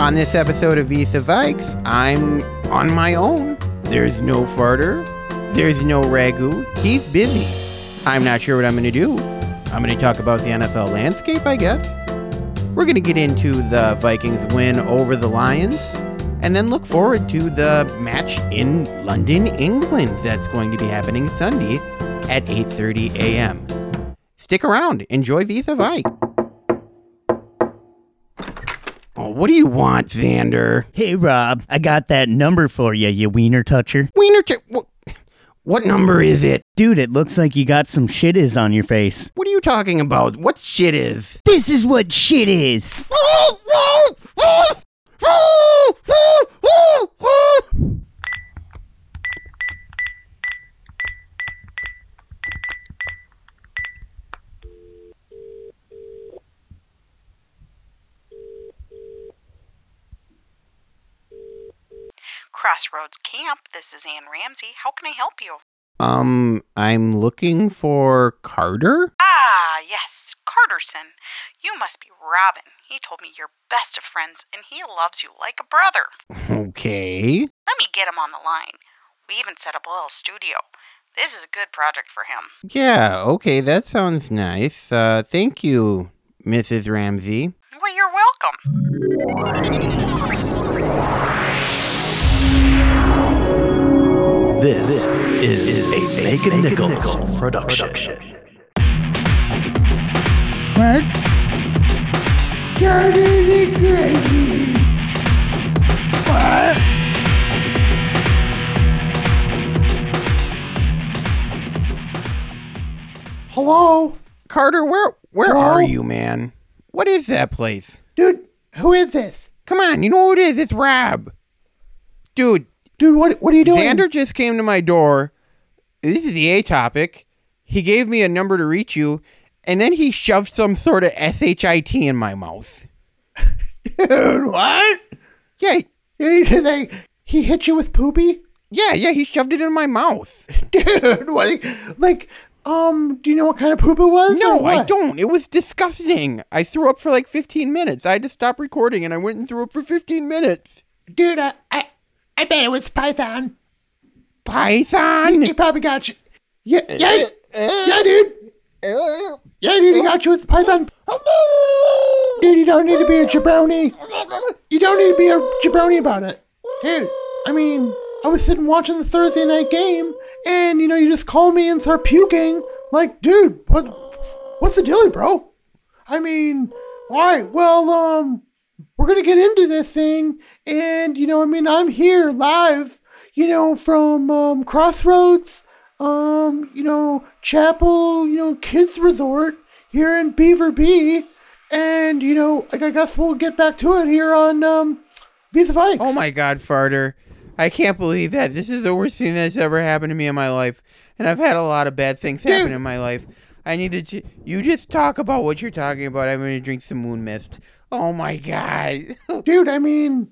On this episode of Vis-à-Vikes, I'm on my own. There's no farter. There's no Ragu. He's busy. I'm not sure what I'm going to do. I'm going to talk about the NFL landscape, I guess. We're going to get into the Vikings win over the Lions and then look forward to the match in London, England that's going to be happening Sunday at 8:30 a.m. Stick around. Enjoy Vis-à-Vike. Oh, what do you want, Xander? Hey, Rob, I got that number for you, you wiener toucher. Wiener, ch- what, what number is it? Dude, it looks like you got some shit is on your face. What are you talking about? What shit is? This is what shit is. Crossroads Camp. This is Ann Ramsey. How can I help you? Um, I'm looking for Carter. Ah, yes, Carterson. You must be Robin. He told me you're best of friends and he loves you like a brother. Okay. Let me get him on the line. We even set up a little studio. This is a good project for him. Yeah, okay, that sounds nice. Uh, thank you, Mrs. Ramsey. Well, you're welcome. This, is, a Megan Nichols, production. What? That is crazy. What? Hello? Carter, where where Hello? are you, man? What is that place? Dude, who is this? Come on, you know who it is? It's Rob. Dude, Dude, what what are you doing? Xander just came to my door. This is the A topic. He gave me a number to reach you, and then he shoved some sort of SHIT in my mouth. Dude, what? Yeah, He, they, he hit you with poopy? yeah, yeah, he shoved it in my mouth. Dude, what? Like, um, do you know what kind of poop it was? No, I don't. It was disgusting. I threw up for like 15 minutes. I had to stop recording and I went and threw up for 15 minutes. Dude, I, I, I bet it was Python. Python? He probably got you. Yeah, yeah, yeah, dude. Yeah, dude, he got you with Python. Dude, you don't need to be a jabroni. You don't need to be a jabroni about it. Dude, I mean, I was sitting watching the Thursday night game, and you know, you just call me and start puking. Like, dude, what, what's the deal, bro? I mean, all right, well, um, we're gonna get into this thing, and you know, I mean, I'm here live, you know, from um, Crossroads, um, you know, Chapel, you know, Kids Resort here in Beaver Bay, and you know, like I guess we'll get back to it here on um, Vis-à-Vikes. Oh my god, farter. I can't believe that. This is the worst thing that's ever happened to me in my life. And I've had a lot of bad things happen in my life. I need to. You just talk about what you're talking about. I'm going to drink some moon mist. Oh my god. dude. I mean,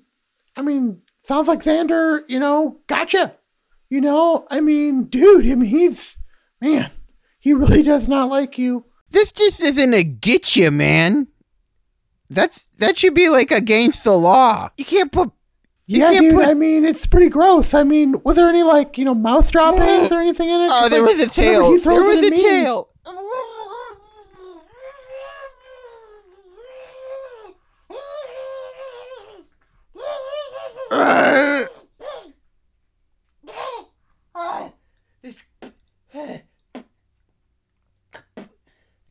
I mean, sounds like Xander. You know, gotcha. You know, I mean, dude. I mean, he's man. He really does not like you. this just isn't a getcha, man. That's that should be like against the law. You can't put. You yeah, can't dude. put- I mean, it's pretty gross. I mean, was there any like you know mouth droppings or anything in it? Oh, there like, was a tail. There was a me- tail.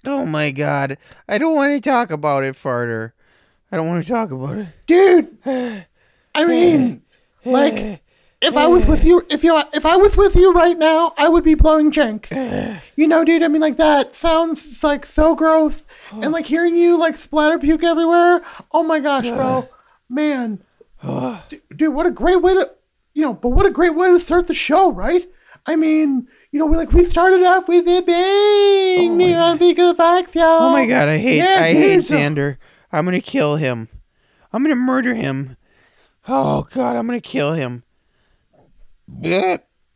Oh my god. I don't want to talk about it, farter. I don't want to talk about it. dude. I mean, like, if I was with you, if you, if I was with you right now, I would be blowing janks. You know, dude. I mean, like that sounds like so gross, and like hearing you like splatter puke everywhere. Oh my gosh, bro, man, D- dude, what a great way to, you know, but what a great way to start the show, right? I mean, you know, we like we started off with a bang, you know, because facts, y'all. Oh my god, I hate Yeah, I hate Xander. I'm gonna kill him. I'm gonna murder him. Oh god, I'm gonna kill him.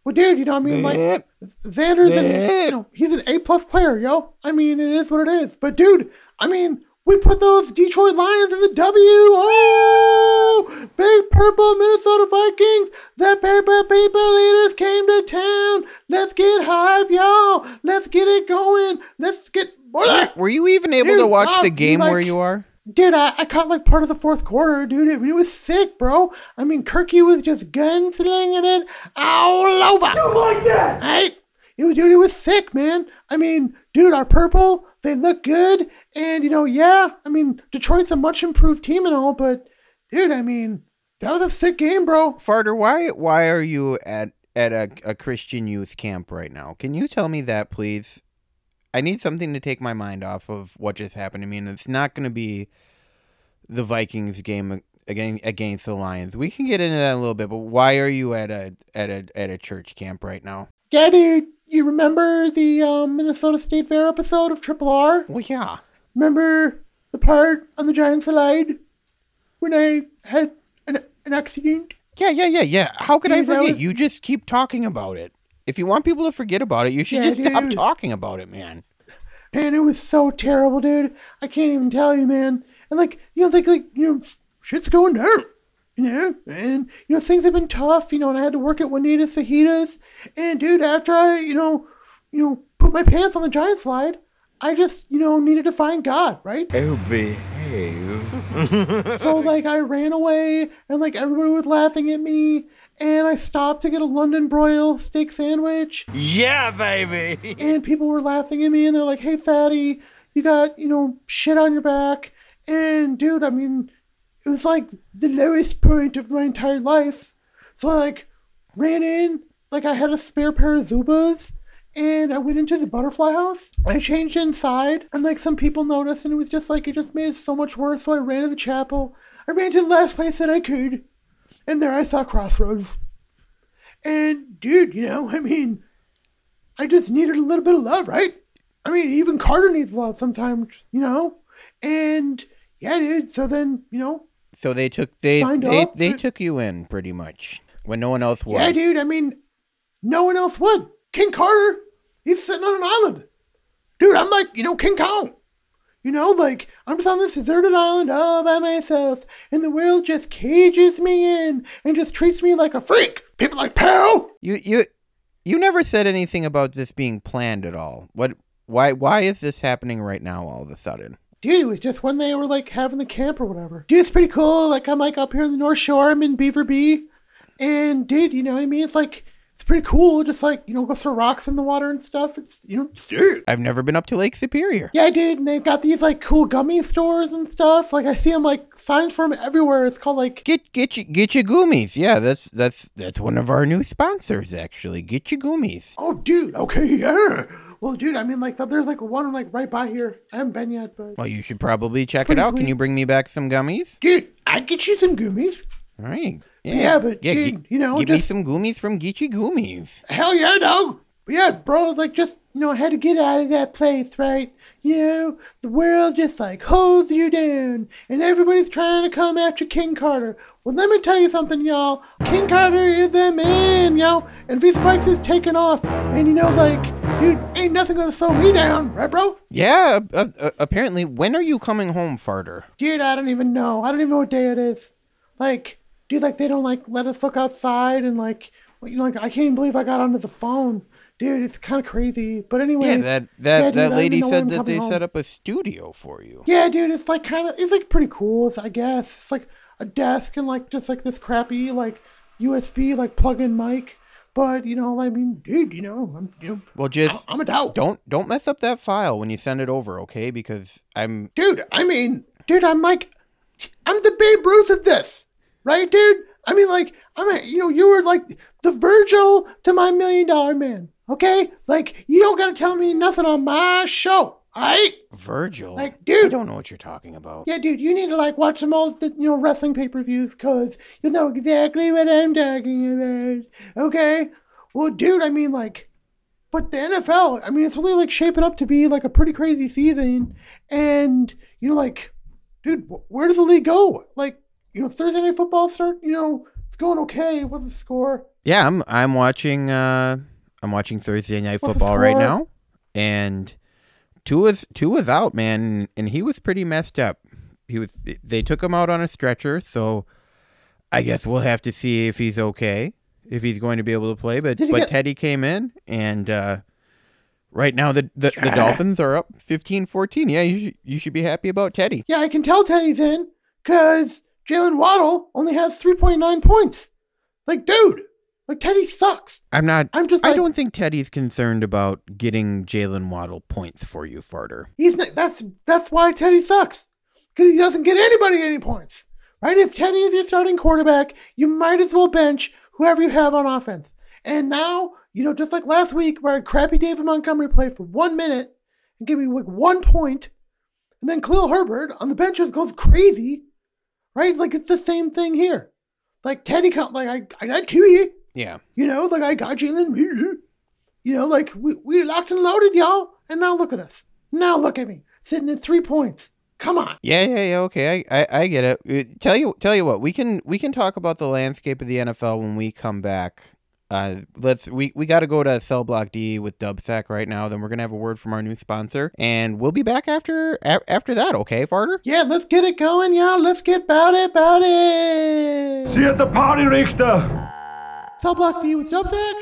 Well, dude, you know, I mean, like. Xander's an, you know, he's an A plus player, yo. I mean, it is what it is. But dude, I mean, we put those Detroit Lions in the W. Oh, big purple Minnesota Vikings. The paper people leaders came to town. Let's get hype, y'all. Let's get it going. Let's get. Were you even able to watch Rob, the you game where you are? Dude, I, I caught like part of the fourth quarter, dude. It, it was sick, bro. I mean, Kirky was just gunslinging it all over. You like that? Right? It was, dude, it was sick, man. I mean, dude, our purple, they look good. And, you know, yeah, I mean, Detroit's a much improved team and all, but, dude, I mean, that was a sick game, bro. Farter, why why are you at at a, a Christian youth camp right now? Can you tell me that, please? I need something to take my mind off of what just happened to me, and it's not going to be the Vikings game again against the Lions. We can get into that in a little bit, but why are you at a at a at a church camp right now? Yeah, dude, you remember the um, Minnesota State Fair episode of Triple R? Well, yeah. Remember the part on the giant slide when I had an, an accident? Yeah, yeah, yeah, yeah. How could I Dude, that forget? was- You just keep talking about it. If you want people to forget about it, you should Yeah, just stop dude. talking about it, man. Man, it was so terrible, dude. I can't even tell you, man. And like, you know, like, like you know, shit's going down. You know, and you know things have been tough. You know, and I had to work at Juanita's Fajitas. And dude, after I, you know, you know, put my pants on the giant slide, I just, you know, needed to find God, right? Oh, behave. So like I ran away and like everybody was laughing at me and I stopped to get a London broil steak sandwich Yeah, baby. and people were laughing at me and they're like, "Hey fatty, you got, you know, shit on your back." And dude, I mean, it was like the lowest point of my entire life. So I like ran in, like I had a spare pair of Zubaz and I went into the butterfly house. I changed inside, and like some people noticed, and it was just like it just made it so much worse. So I ran to the chapel. I ran to the last place that I could, and there I saw Crossroads. And dude, you know, I mean, I just needed a little bit of love, right? I mean, even Carter needs love sometimes, you know. And yeah, dude. So then, you know, So they took they Signed they, up? they took you in pretty much when no one else would. yeah, dude. I mean, no one else would. King Carter, he's sitting on an island. Dude, I'm like, you know, King Kong. You know, like, I'm just on this deserted island all by myself, and the world just cages me in and just treats me like a freak. People like, pal, You you you never said anything about this being planned at all. What why why is this happening right now all of a sudden? Dude, it was just when they were like having the camp or whatever. Dude, it's pretty cool. Like I'm like up here in the North Shore. I'm in Beaver Bay, and dude, you know what I mean? It's like it's pretty cool. Just like you know, go throw rocks in the water and stuff. It's you know, dude. I've never been up to Lake Superior. Yeah, dude, and they've got these like cool gummy stores and stuff. Like I see them like signs for them everywhere. It's called like Get get you get your goomies. Yeah, that's that's that's one of our new sponsors actually. Get your goomies. oh, dude, okay, yeah. Well, dude, I mean like there's like one like right by here. I haven't been yet, but Well, you should probably check it out. Can you bring me back some gummies? dude, I'd get you some gummies. All right. Yeah, but, yeah, dude, gi- you know, give me some gummies from Geechee Goomies. Hell yeah, dog. But yeah, bro, like just you know, I had to get out of that place, right? You know, the world just like holds you down, and everybody's trying to come after King Carter. Well, let me tell you something, y'all. King Carter is the man, yo. And if these fights is taking off, and you know, like, dude, ain't nothing gonna slow me down, right, bro? Yeah, uh, uh, apparently. When are you coming home, Farter? Dude, I don't even know. I don't even know what day it is. Like, dude, like they don't like let us look outside, and like, you know, like I can't even believe I got onto the phone. Dude, it's kind of crazy. But anyway, Yeah, that that, yeah, dude, that lady even know when said that they home. set up a studio for you. Yeah, dude, it's like kind of, it's like pretty cool. It's, I guess it's like a desk and like just like this crappy like USB like plug-in mic. But you know, I mean, dude, you know, I'm, you know, Well, just I'm a doubt. don't don't mess up that file when you send it over, okay? Because I'm dude. I mean, dude, I'm like, I'm the Babe Ruth of this, right, dude? I mean, like, I'm, a, you know, you were like the Virgil to my Million Dollar Man, okay? Like, you don't gotta tell me nothing on my show, alright? Virgil. Like, dude, I don't know what you're talking about. Yeah, dude, you need to like watch some old, you know, wrestling pay-per-views, cause you'll know exactly what I'm talking about. Okay? Well, dude, I mean, like, but the NFL, I mean, it's really like shaping up to be like a pretty crazy season, and you know, like, dude, where does the league go? Like, you know, Thursday night football start, you know, it's going okay. What's the score? Yeah, I'm I'm watching uh I'm watching Thursday night What's football right now, and Tua was Tua was out, man, and he was pretty messed up. He was. They took him out on a stretcher, so I guess we'll have to see if he's okay, if he's going to be able to play. But but get- Teddy came in, and uh, right now the the, the Dolphins are up 15-14. Yeah, you should, you should be happy about Teddy. Yeah, I can tell Teddy's in because Jalen Waddle only has 3.9 points. Like, dude, like Teddy sucks. I'm not. I'm just I like, don't think Teddy's concerned about getting Jalen Waddle points for you, Farter. he's not, that's that's why Teddy sucks because he doesn't get anybody any points. Right? If Teddy is your starting quarterback, you might as well bench whoever you have on offense. And now, you know, just like last week where I crappy David Montgomery played for one minute and gave me like one point, and then Khalil Herbert on the bench just goes crazy. Right? Like it's the same thing here. Like Teddy, like I, I got QE. Yeah. You know, like I got Jalen. You know, like we, we locked and loaded, y'all. And now look at us. Now look at me, sitting at three points. Come on. Yeah, yeah, yeah. Okay, I, I, I get it. Uh, Tell you, tell you what. We can, we can talk about the landscape of the NFL when we come back. Uh, let's we, we got to go to Cell Block D with Dubsack right now. Then we're gonna have a word from our new sponsor, and we'll be back after a- after that. Okay, Farter. Yeah, let's get it going, y'all. Let's get about it, about it. See you at the party, Richter. Cell block D with Dubsack.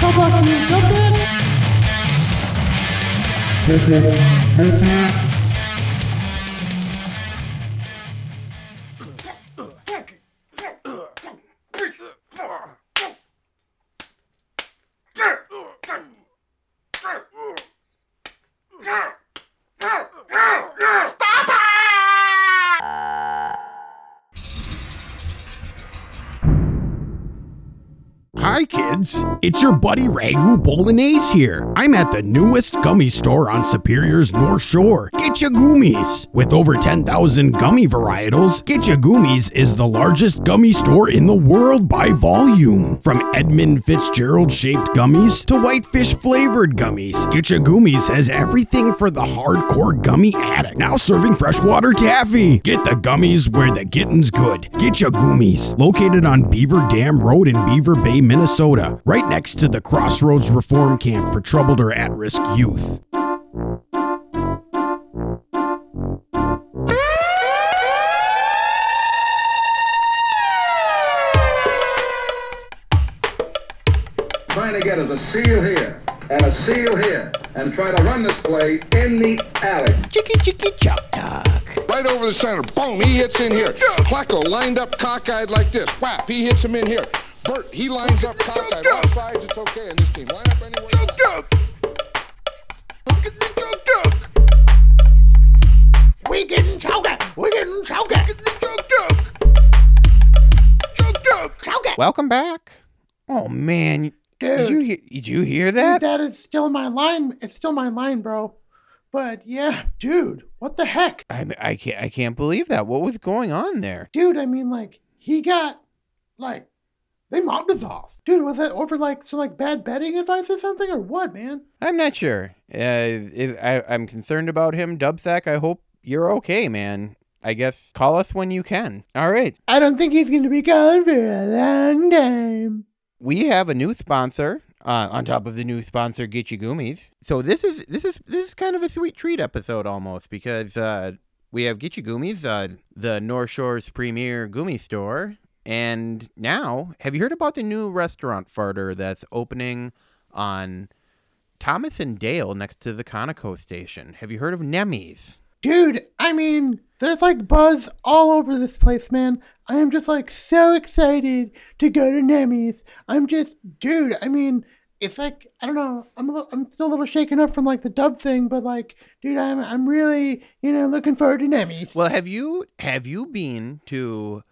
Cell block D with Dubsack. Kids. It's your buddy Ragu Bolognese here. I'm at the newest gummy store on Superior's North Shore. Get your Goomies. With over 10,000 gummy varietals, Get Your Goomies is the largest gummy store in the world by volume. From Edmund Fitzgerald shaped gummies to whitefish flavored gummies, Get Your Goomies has everything for the hardcore gummy addict. Now serving freshwater taffy. Get the gummies where the getting's good. Get Your Goomies. Located on Beaver Dam Road in Beaver Bay, Minnesota, right next to the Crossroads Reform Camp for troubled or at risk youth. trying to get us a seal here and a seal here and try to run this play in the alley. Chicky chicky chop talk. Right over the center. Boom, he hits in here. Placco lined up cockeyed like this. Whap, he hits him in here. Bert, he lines up cockeyed. All sides, it's okay in this team. Line up anywhere you like. We getting choked. We getting choked. Choked. Welcome back. Oh man, did you he- did you hear that? That is still my line. It's still my line, bro. But yeah, dude, what the heck? I I can't I can't believe that. What was going on there? Dude, I mean, like, he got, like, they mobbed off. Dude, was it over, like, some, like, bad betting advice or something, or what, man? I'm not sure. Uh, it, I I'm concerned about him, Dubsack. I hope you're okay, man. I guess call us when you can. All right. I don't think he's going to be gone for a long time. we have a new sponsor uh, on top of the new sponsor Get You Goomies. So this is this is this is kind of a sweet treat episode almost because uh, we have Get You Goomies, uh, the North Shore's premier gummy store, and now have you heard about the new restaurant farter that's opening on Thomas and Dale next to the Conoco station? Have you heard of Nemmy's? Dude, I mean, there's like buzz all over this place, man. I am just like so excited to go to Nemmy's. I'm just, dude, I mean, it's like, I don't know, I'm a little, I'm still a little shaken up from like the dub thing, but like, dude, I'm, I'm really, you know, looking forward to Nemmy's. Well, have you have you been to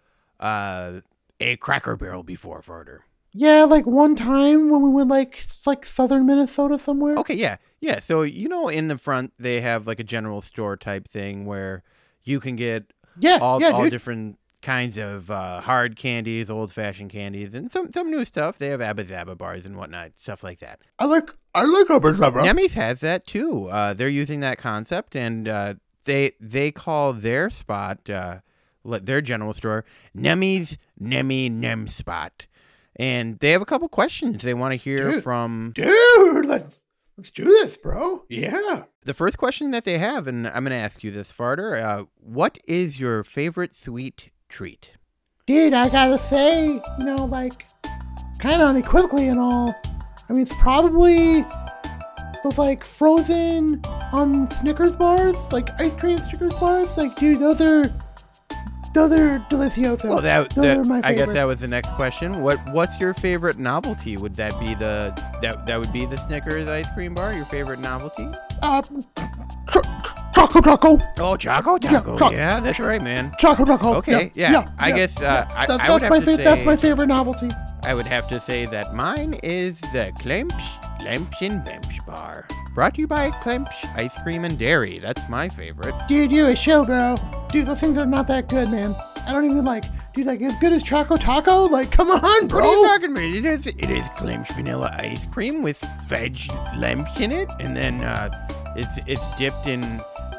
uh, a Cracker Barrel before, farter? Yeah, like one time when we went like, like southern Minnesota somewhere. Okay, yeah, yeah. So you know, in the front they have like a general store type thing where you can get Yeah, all yeah, all dude. different kinds of uh, hard candies, old fashioned candies, and some some new stuff. They have Abba Zaba bars and whatnot, stuff like that. I like, I like Upper Supper. Nemmy's has that too. Uh, they're using that concept, and uh, they they call their spot, uh, their general store, Nemmy's Nemmy Nem Spot. and they have a couple questions they want to hear Dude. from. Dude, let's let's do this, bro. Yeah. The first question that they have, and I'm going to ask you this, Farter. Uh, what is your favorite sweet treat? Dude, I gotta say, you know, like, kind of unequivocally and all. I mean, it's probably those like frozen um Snickers bars, like ice cream Snickers bars. Like, dude, those are those are delicioso. Well, that, those that are my I guess that was the next question. What What's your favorite novelty? Would that be the that that would be the Snickers ice cream bar? Your favorite novelty? Uh, ch- Choco Choco. Oh, Choco Taco. Choc- Yeah, that's right, man. Choco Choco. Okay, yeah. Yeah. I guess uh, I, that's, I would that's have my to fa- say that's my favorite novelty. I would have to say that mine is the Klemps Klemps and Bemps bar. Brought to you by Klemps Ice Cream and Dairy. That's my favorite. Dude, you a shill, bro. Dude, those things are not that good, man. I don't even like. Dude, like as good as Choco Taco? Like, come on, bro. What are you talking about? It is it is Klemps vanilla ice cream with veg lemps in it, and then uh, it's it's dipped in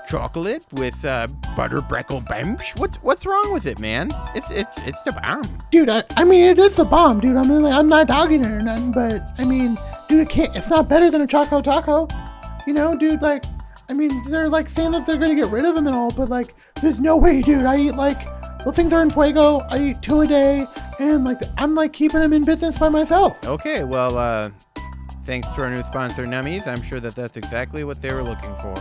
chocolate with uh, butter breckle bemps. What's what's wrong with it, man? It's it's it's the bomb. Dude, I, I mean, it is a bomb, dude. I mean, like, I'm not dogging it or nothing, but I mean, dude, it can't. It's not better than a Choco Taco. You know, dude. Like, I mean, they're like saying that they're gonna get rid of them and all, but like, there's no way, dude. I eat like those things are in Fuego. I eat two a day, and like, I'm like keeping them in business by myself. Okay, well, uh, thanks to our new sponsor, Nemmies. I'm sure that that's exactly what they were looking for.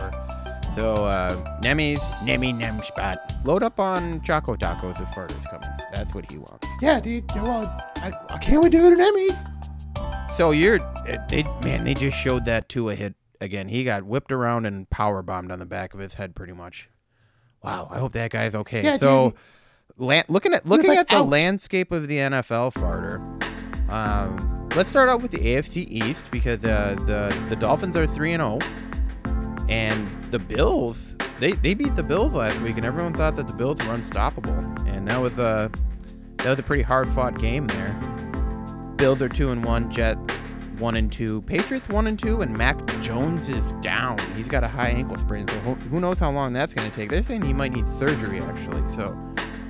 So, uh, Nemmies, Nemmy Nem Spot. Load up on Choco Tacos if Farter's coming. That's what he wants. Yeah, dude. Well, I, I can't wait to go to Emmys. So you're, uh, they man, they just showed that to a hit again. He got whipped around and power bombed on the back of his head, pretty much. Wow, I hope that guy's okay. Yeah, so, la- looking at looking like, at the out. landscape of the NFL, Farter. Um, let's start out with the AFC East because uh, the the Dolphins are three and zero, and the Bills they they beat the Bills last week, and everyone thought that the Bills were unstoppable, and that was a that was a pretty hard fought game there. Bills are two and one, Jets one and two, Patriots one and two, and Mac Jones is down. He's got a high ankle sprain, so who, knows how long that's going to take. They're saying he might need surgery actually, so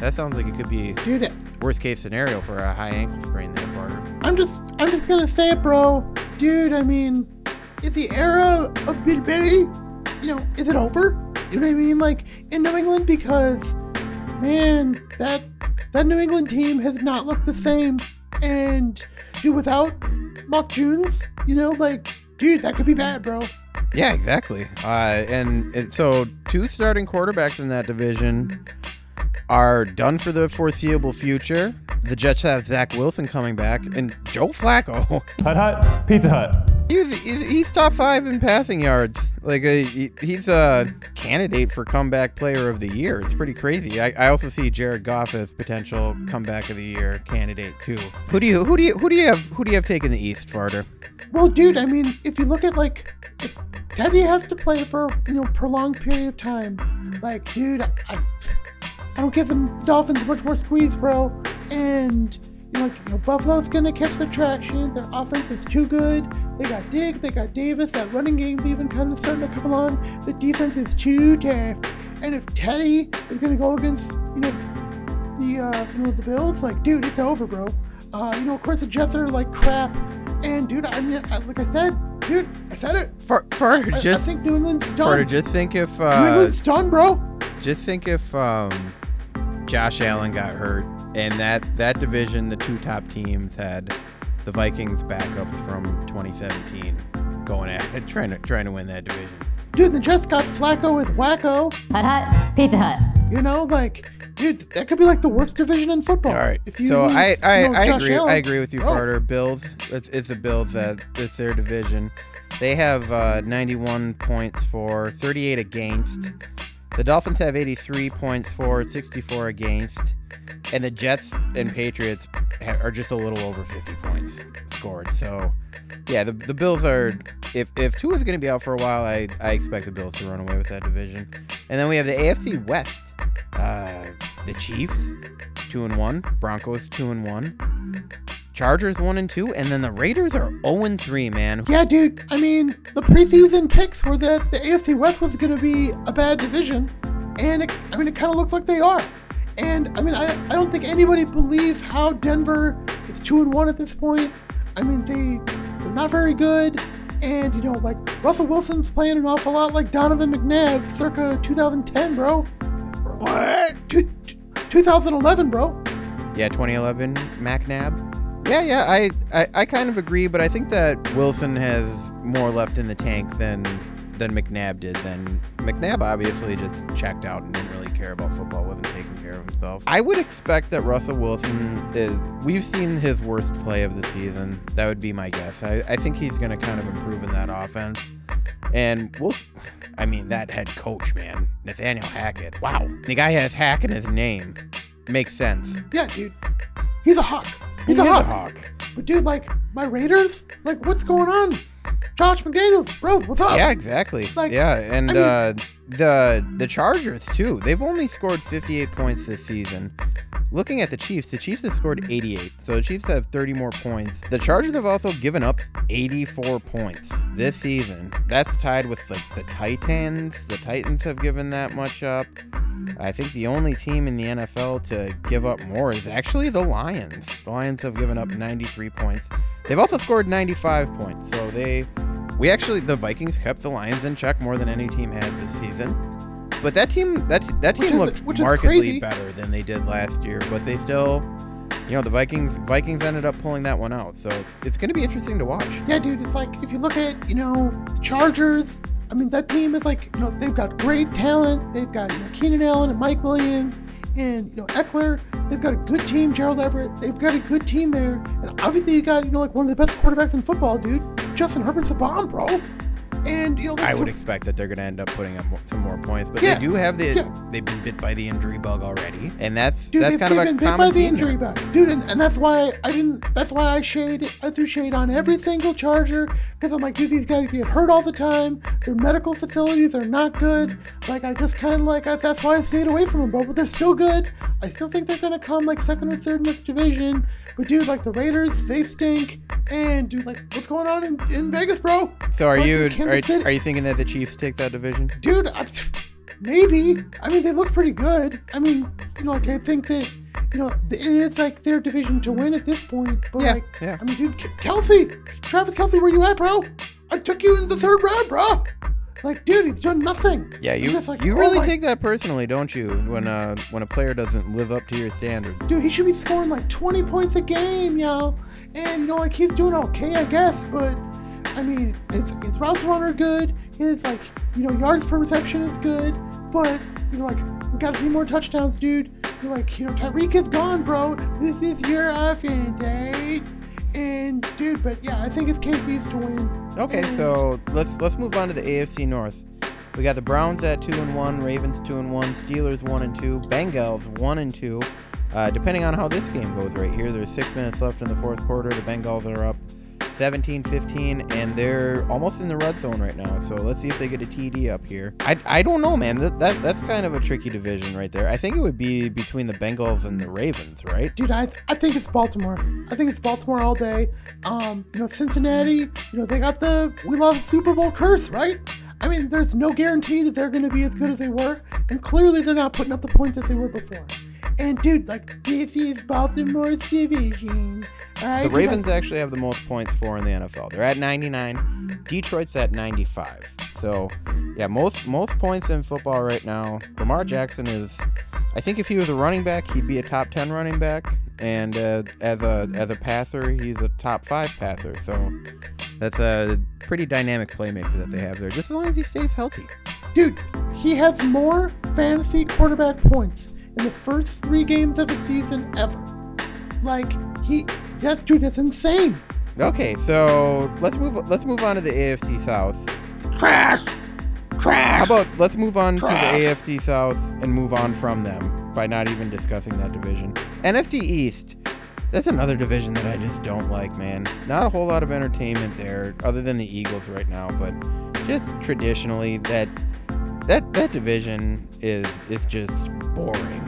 that sounds like it could be Dude, worst case scenario for a high ankle sprain there, Farter. I'm just, I'm just gonna say it, bro. Dude, I mean, is the era of Bill Billy, you know, is it over? You know what I mean? Like in New England, because man, that that New England team has not looked the same. And dude, without Mac Jones, you know, like, dude, that could be bad, bro. Yeah, exactly. Uh, and so two starting quarterbacks in that division are done for the foreseeable future. The Jets have Zach Wilson coming back, and Joe Flacco. Hut Hut, Pizza Hut. He's, he's, he's top five in passing yards. Like uh, he, he's a candidate for comeback player of the year. It's pretty crazy. I, I also see Jared Goff as potential comeback of the year candidate too. Who do you who do you who do you have who do you have taken the East, Farter? Well, dude, I mean, if you look at like, if Teddy has to play for you know prolonged period of time, like, dude, I, I don't give them the Dolphins much more squeeze, bro. And you know, like, you know, Buffalo's gonna catch the traction. Their offense is too good. They got Diggs, they got Davis. That running game's even kind of starting to come along. The defense is too tough. And if Teddy is gonna go against you know the uh, you know the Bills, like, dude, it's over, bro. Uh, you know, of course, the Jets are like crap. And dude, I mean, I, like I said, dude, I said it. For, Farter, I, I just think New England's done. just think if New uh, England's done, bro. just think if um, Josh Allen got hurt, and that that division, the two top teams had the Vikings backups from 2017 going at it, trying to trying to win that division. Dude, the Jets got Flacco with Wacko. Hut Hut, Pizza Hut. You know, like, dude, that could be like the worst division in football. All right. If you so lose, I I, you know, I agree Allen, I agree with you, bro. Farter. Bills. It's, it's the Bills that it's their division. They have uh, 91 points for, 38 against. The Dolphins have 83 points for, 64 against, and the Jets and Patriots are just a little over 50 points scored. So, yeah, the, the Bills are. If if Tua is going to be out for a while, I I expect the Bills to run away with that division. And then we have the AFC West. Uh, the Chiefs, two and one. Broncos, two and one. Chargers, one and two, and then the Raiders are zero and three. Man, Yeah, dude. I mean, the preseason picks were that the AFC West was going to be a bad division, and it, I mean, it kind of looks like they are. And I mean, I, I don't think anybody believes how Denver is two and one at this point. I mean, they they're not very good, and you know, like Russell Wilson's playing an awful lot like Donovan McNabb, circa 2010, bro. What? 2011, bro. Yeah, 2011 McNabb. Yeah, yeah, I, I, I kind of agree, but I think that Wilson has more left in the tank than than McNabb did. Then McNabb obviously just checked out and didn't really care about football, wasn't taking care of himself. I would expect that Russell Wilson is. We've seen his worst play of the season. That would be my guess. I, I think he's going to kind of improve in that offense. And we'll, I mean, that head coach, man, Nathaniel Hackett. Wow, the guy has Hack in his name. Makes sense. Yeah, dude. He's a hawk. He's He a hawk. a hawk. But dude, like my Raiders, like what's going on? Josh McDaniels, bro, what's up? Yeah, exactly. Like, yeah, and I mean- uh, the the Chargers too. They've only scored 58 points this season. Looking at the Chiefs, the Chiefs have scored 88, so the Chiefs have 30 more points. The Chargers have also given up 84 points this season. That's tied with like the Titans. The Titans have given that much up. I think the only team in the NFL to give up more is actually the Lions. The Lions have given up 93 points. They've also scored 95 points, so they we actually the Vikings kept the Lions in check more than any team has this season. But that team that that Which team is- looked which is markedly better than they did last year, but they still you know, the Vikings Vikings ended up pulling that one out. So it's, it's going to be interesting to watch. Yeah, dude, it's like if you look at, you know, the Chargers, I mean, that team is like, you know, they've got great talent. They've got, you know, Keenan Allen and Mike Williams and, you know, Ekeler. They've got a good team, Gerald Everett. They've got a good team there. And obviously, you got, you know, like one of the best quarterbacks in football, dude. Justin Herbert's a bomb, bro. And, you know, I would expect that they're going to end up putting up some more points, but Yeah, they do have the yeah. they've been bit by the injury bug already, and that's Dude, that's kind of a been bit common by the there. injury bug, dude, and, and that's why I didn't. That's why I shade. I threw shade on every single Charger because I'm like, dude, these guys get hurt all the time. Their medical facilities are not good. Like, I just kind of like I, that's why I stayed away from them, bro. But they're still good. I still think they're gonna come like second or third in this division. But dude, like the Raiders, they stink. And dude, like, what's going on in, in Vegas, bro? So are Like, you are, are you thinking that the Chiefs take that division? dude, I, maybe. I mean, they look pretty good. I mean, you know, like I think that you know it is like their division to win at this point. But Yeah, like, yeah. I mean, dude, Kelce, Travis Kelce, where you at, bro? I took you in the third round, bro. Like, dude, he's done nothing. Yeah, you just like, you oh really my- take that personally, don't you? When uh when a player doesn't live up to your standards. Dude, he should be scoring like 20 points a game, yo. And you know, like he's doing okay, I guess. But I mean, his his routes run are good. His like you know yards per reception is good. But you know, like we got to see more touchdowns, dude. You're like you know Tyreek is gone, bro. This is your offense, eh? And dude, but yeah, I think it's KC's to win. Okay, And- so let's let's move on to the AFC North. We got the Browns at two and one, Ravens two and one, Steelers one and two, Bengals one and two. Uh, depending on how this game goes right here, there's six minutes left in the fourth quarter. The Bengals are up 17-15, and they're almost in the red zone right now. So let's see if they get a TD up here. I, I don't know, man. That, that that's kind of a tricky division right there. I think it would be between the Bengals and the Ravens, right? Dude, I, I think it's Baltimore. I think it's Baltimore all day. Um, you know, Cincinnati, you know, they got the we love Super Bowl curse, right? I mean, there's no guarantee that they're going to be as good as they were, and clearly they're not putting up the points that they were before. And dude, like this is Baltimore's division. Right, The Ravens like, actually have the most points for in the NFL. They're at 99. Detroit's at 95. So, yeah, most most points in football right now. Lamar Jackson is I think if he was a running back, he'd be a top 10 running back and uh, as a as a passer, he's a top 5 passer. So, that's a pretty dynamic playmaker that they have there just as long as he stays healthy. dude, he has more fantasy quarterback points in the first three games of the season ever. Like he, that dude, that's insane. Okay, so let's move let's move on to the AFC South. Trash, How about let's move on Trash. to the AFC South and move on from them by not even discussing that division. NFC East. That's another division that I just don't like, man. Not a whole lot of entertainment there, other than the Eagles right now, but just traditionally that that that division is is just boring.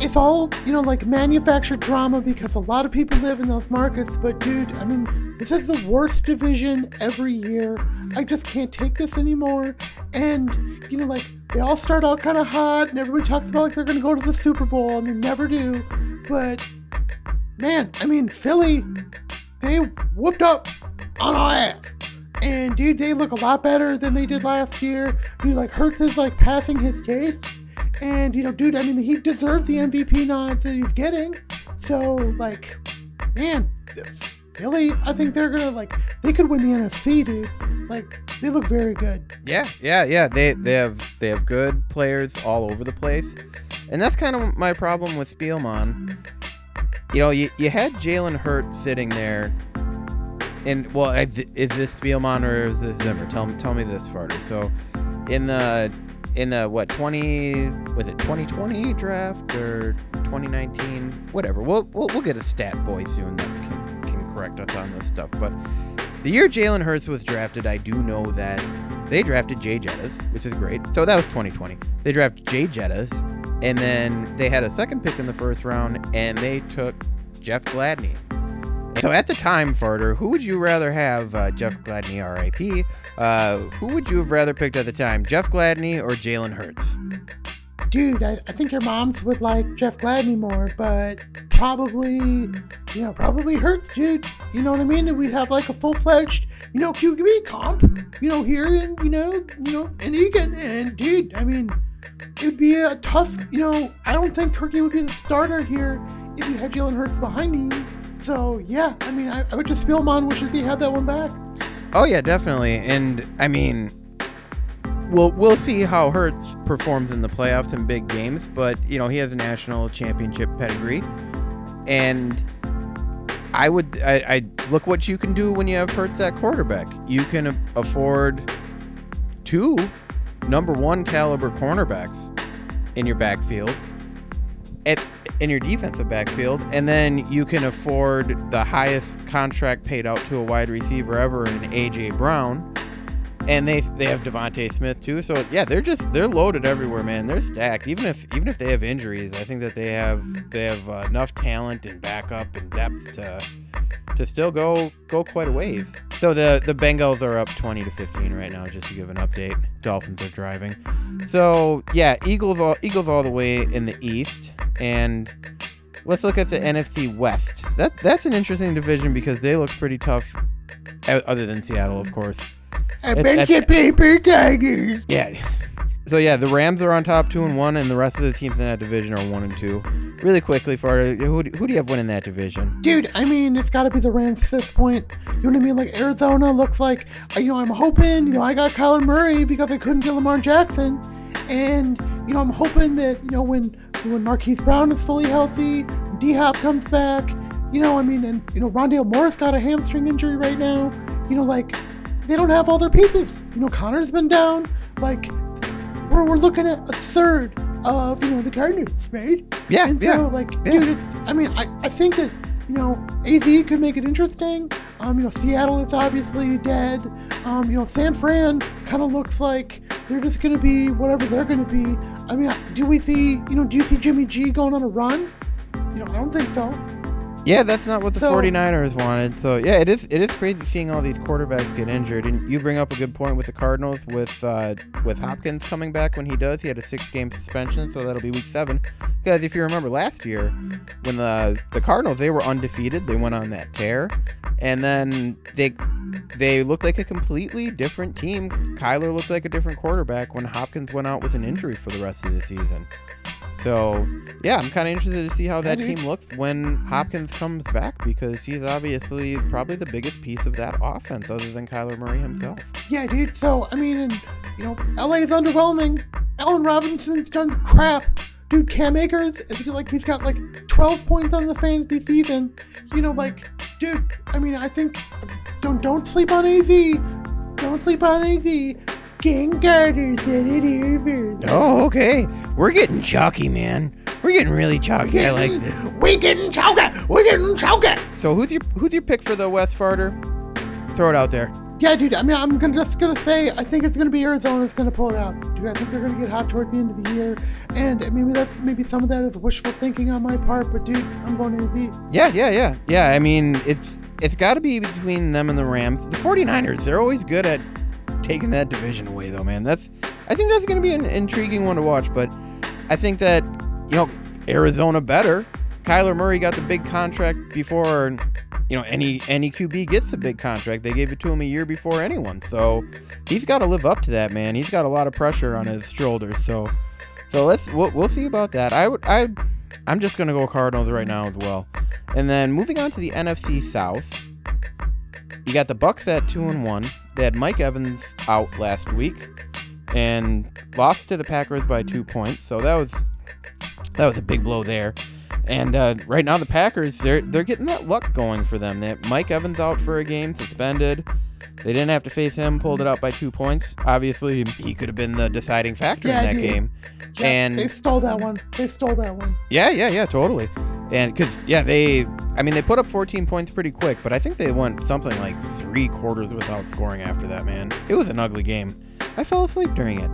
it's all you know like manufactured drama because a lot of people live in those markets but dude i mean this is the worst division every year. I just can't take this anymore. And, you know, like, they all start out kind of hot, and everybody talks about like they're to go to the Super Bowl, and they never do. But, man, I mean, Philly, they whooped up on our ass. And dude, they look a lot better than they did last year. Dude, like Hurts is like passing his taste. And you know, dude, I mean, he deserves the MVP nods that he's getting. So, like, man, this Philly, I think they're gonna like they could win the NFC, dude. Like, they look very good. Yeah, yeah, yeah. They they have they have good players all over the place, and that's kind of my problem with Spielman. You know, you, you had Jalen Hurt sitting there, and well, I- is this Spielman or is this Zimmer? Tell me tell me this, Farter. So, in the in the what 20 was it 2020 draft or 2019 whatever we'll, we'll we'll get a stat boy soon that can can correct us on this stuff but the year Jalen Hurts was drafted, I do know that they drafted Jay Jettis, which is great. So that was 2020. They drafted Jay Jettis, and then they had a second pick in the first round, and they took Jeff Gladney. So at the time, Farter, who would you rather have, uh, Jeff Gladney, RIP? Uh, who would you have rather picked at the time, Jeff Gladney or Jalen Hurts? Dude, I, I think your moms would like Jeff Gladney more, but probably, you know, probably hurts, dude. You know what I mean? And we'd have like a full fledged, you know, QB comp, you know, here and you know, you know, in Eagan. And dude, I mean, it would be a tough, you know, I don't think Kirky would be the starter here if you had Jalen Hurts behind you. So yeah, I mean, I, I would just feel Mon wishes he had that one back. Oh yeah, definitely. And I mean, we'll we'll see how Hurts performs in the playoffs and big games, but you know he has a national championship pedigree, and I would I, I look what you can do when you have Hurts at quarterback. You can afford two number one caliber cornerbacks in your backfield. At, in your defensive backfield, and then you can afford the highest contract paid out to a wide receiver ever in AJ Brown, and they they have DeVonta Smith too. So yeah, they're just they're loaded everywhere, man. They're stacked. Even if even if they have injuries, I think that they have they have uh, enough talent and backup and depth to to still go go quite a ways. So the the Bengals are up 20 to 15 right now, just to give an update. Dolphins are driving. So yeah, Eagles all Eagles all the way in the East, and let's look at the NFC West. That that's an interesting division because they look pretty tough, other than Seattle, of course. A At- bunch of paper tigers. Yeah. So yeah, the Rams are on top two and one, and the rest of the teams in that division are one and two. Really quickly, for who, do- who do you have winning that division? Dude, I mean, it's got to be the Rams at this point. You know what I mean? Like, Arizona looks like, uh, you know, I'm hoping, you know, I got Kyler Murray because I couldn't get Lamar Jackson. And, you know, I'm hoping that, you know, when when Marquise Brown is fully healthy, D Hop comes back, you know, I mean, and, you know, Rondale Moore's got a hamstring injury right now. You know, like, they don't have all their pieces. You know, Conner's been down. Like, we're, we're looking at a third of, you know, the Cardinals, right? Yeah, And so, yeah, like, yeah. dude, it's, I mean, I, I think that, you know, AZ could make it interesting. Um, you know, Seattle is obviously dead. Um, you know, San Fran kind of looks like they're just going to be whatever they're going to be. I mean, do we see, you know, do you see Jimmy G going on a run? You know, I don't think so. Yeah, that's not what the So- 49ers wanted. So yeah, it is it is crazy seeing all these quarterbacks get injured. And you bring up a good point with the Cardinals with uh, with Hopkins coming back when he does. He had a six game suspension, so that'll be week seven. Because if you remember last year, when the the Cardinals they were undefeated, they went on that tear, and then they they looked like a completely different team. Kyler looked like a different quarterback when Hopkins went out with an injury for the rest of the season. So yeah, I'm kind of interested to see how that team looks when Hopkins comes back because he's obviously probably the biggest piece of that offense, other than Kyler Murray himself. Yeah, dude. So, I mean, and, you know, LA is underwhelming. Allen Robinson's done crap. Dude, Cam Akers, is like he's got like 12 points on the fantasy season. You know, like, dude, I mean, I think don't don't sleep on AZ. Don't sleep on AZ. King Carter said it over. Oh, okay. We're getting chalky, man. We're getting really chalky. I like this. We getting chalky. We getting chalky. So who's your who's your pick for the West Farter? Throw it out there. Yeah, dude. I mean, I'm gonna just gonna say I think it's gonna be Arizona that's gonna pull it out, dude. I think they're gonna get hot toward the end of the year, and maybe that maybe some of that is wishful thinking on my part, but dude, I'm going AZ. Yeah, yeah, yeah, yeah. I mean, it's it's got to be between them and the Rams. The 49ers, they're always good at taking that division away, though, man. That's I think that's going to be an intriguing one to watch. But I think that you know Arizona better. Kyler Murray got the big contract before you know any any QB gets the big contract. They gave it to him a year before anyone, so he's got to live up to that, man. He's got a lot of pressure on his shoulders. So so let's we'll, we'll see about that. I would I I'm just gonna go Cardinals right now as well. And then moving on to the NFC South, you got the Bucs at two and one. They had Mike Evans out last week and lost to the Packers by two points. So that was that was a big blow there. And uh, right now the Packers they're they're getting that luck going for them. That Mike Evans out for a game, suspended. They didn't have to face him, pulled it out by two points. Obviously, he could have been the deciding factor Yeah, in that dude. game. Yeah, and they stole that one. They stole that one. yeah, yeah, yeah, totally. And because yeah, they, I mean, they put up 14 points pretty quick, but I think they went something like three quarters without scoring after that. Man, it was an ugly game. I fell asleep during it.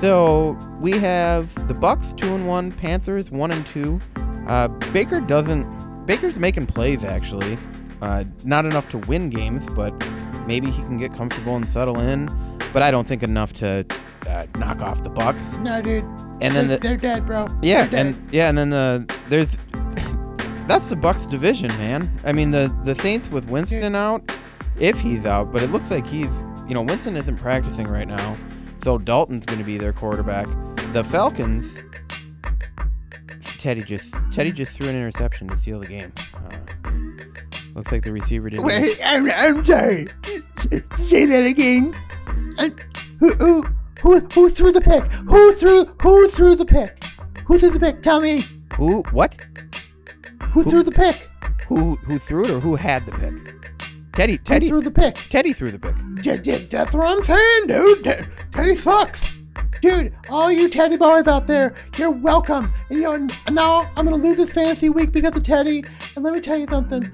So we have the Bucs two and one, Panthers one and two. Uh, Baker doesn't. Baker's making plays actually, uh, not enough to win games, but maybe he can get comfortable and settle in. But I don't think enough to uh, knock off the Bucs. No, dude. And then they're, the, they're dead, bro. yeah, and yeah, and then the there's that's the Bucs division, man. I mean the the Saints with Winston out, if he's out, but it looks like he's you know Winston isn't practicing right now, so Dalton's going to be their quarterback. The Falcons, Teddy just Teddy just threw an interception to seal the game. Uh, looks like the receiver didn't. Wait, I'm, I'm sorry. Say that again. Uh, who, who, who, who threw the pick? Who threw, who threw the pick? Who threw the pick? Tell me. Who what? Who, threw the pick? Who who threw it or who had the pick? Teddy Who Teddy threw the pick? Teddy threw the pick. Yeah, yeah, that's what I'm saying, dude. Te- Teddy sucks. Dude, all you Teddy boys out there, you're welcome. And you know, now I'm gonna lose this fantasy week because of Teddy. And let me tell you something.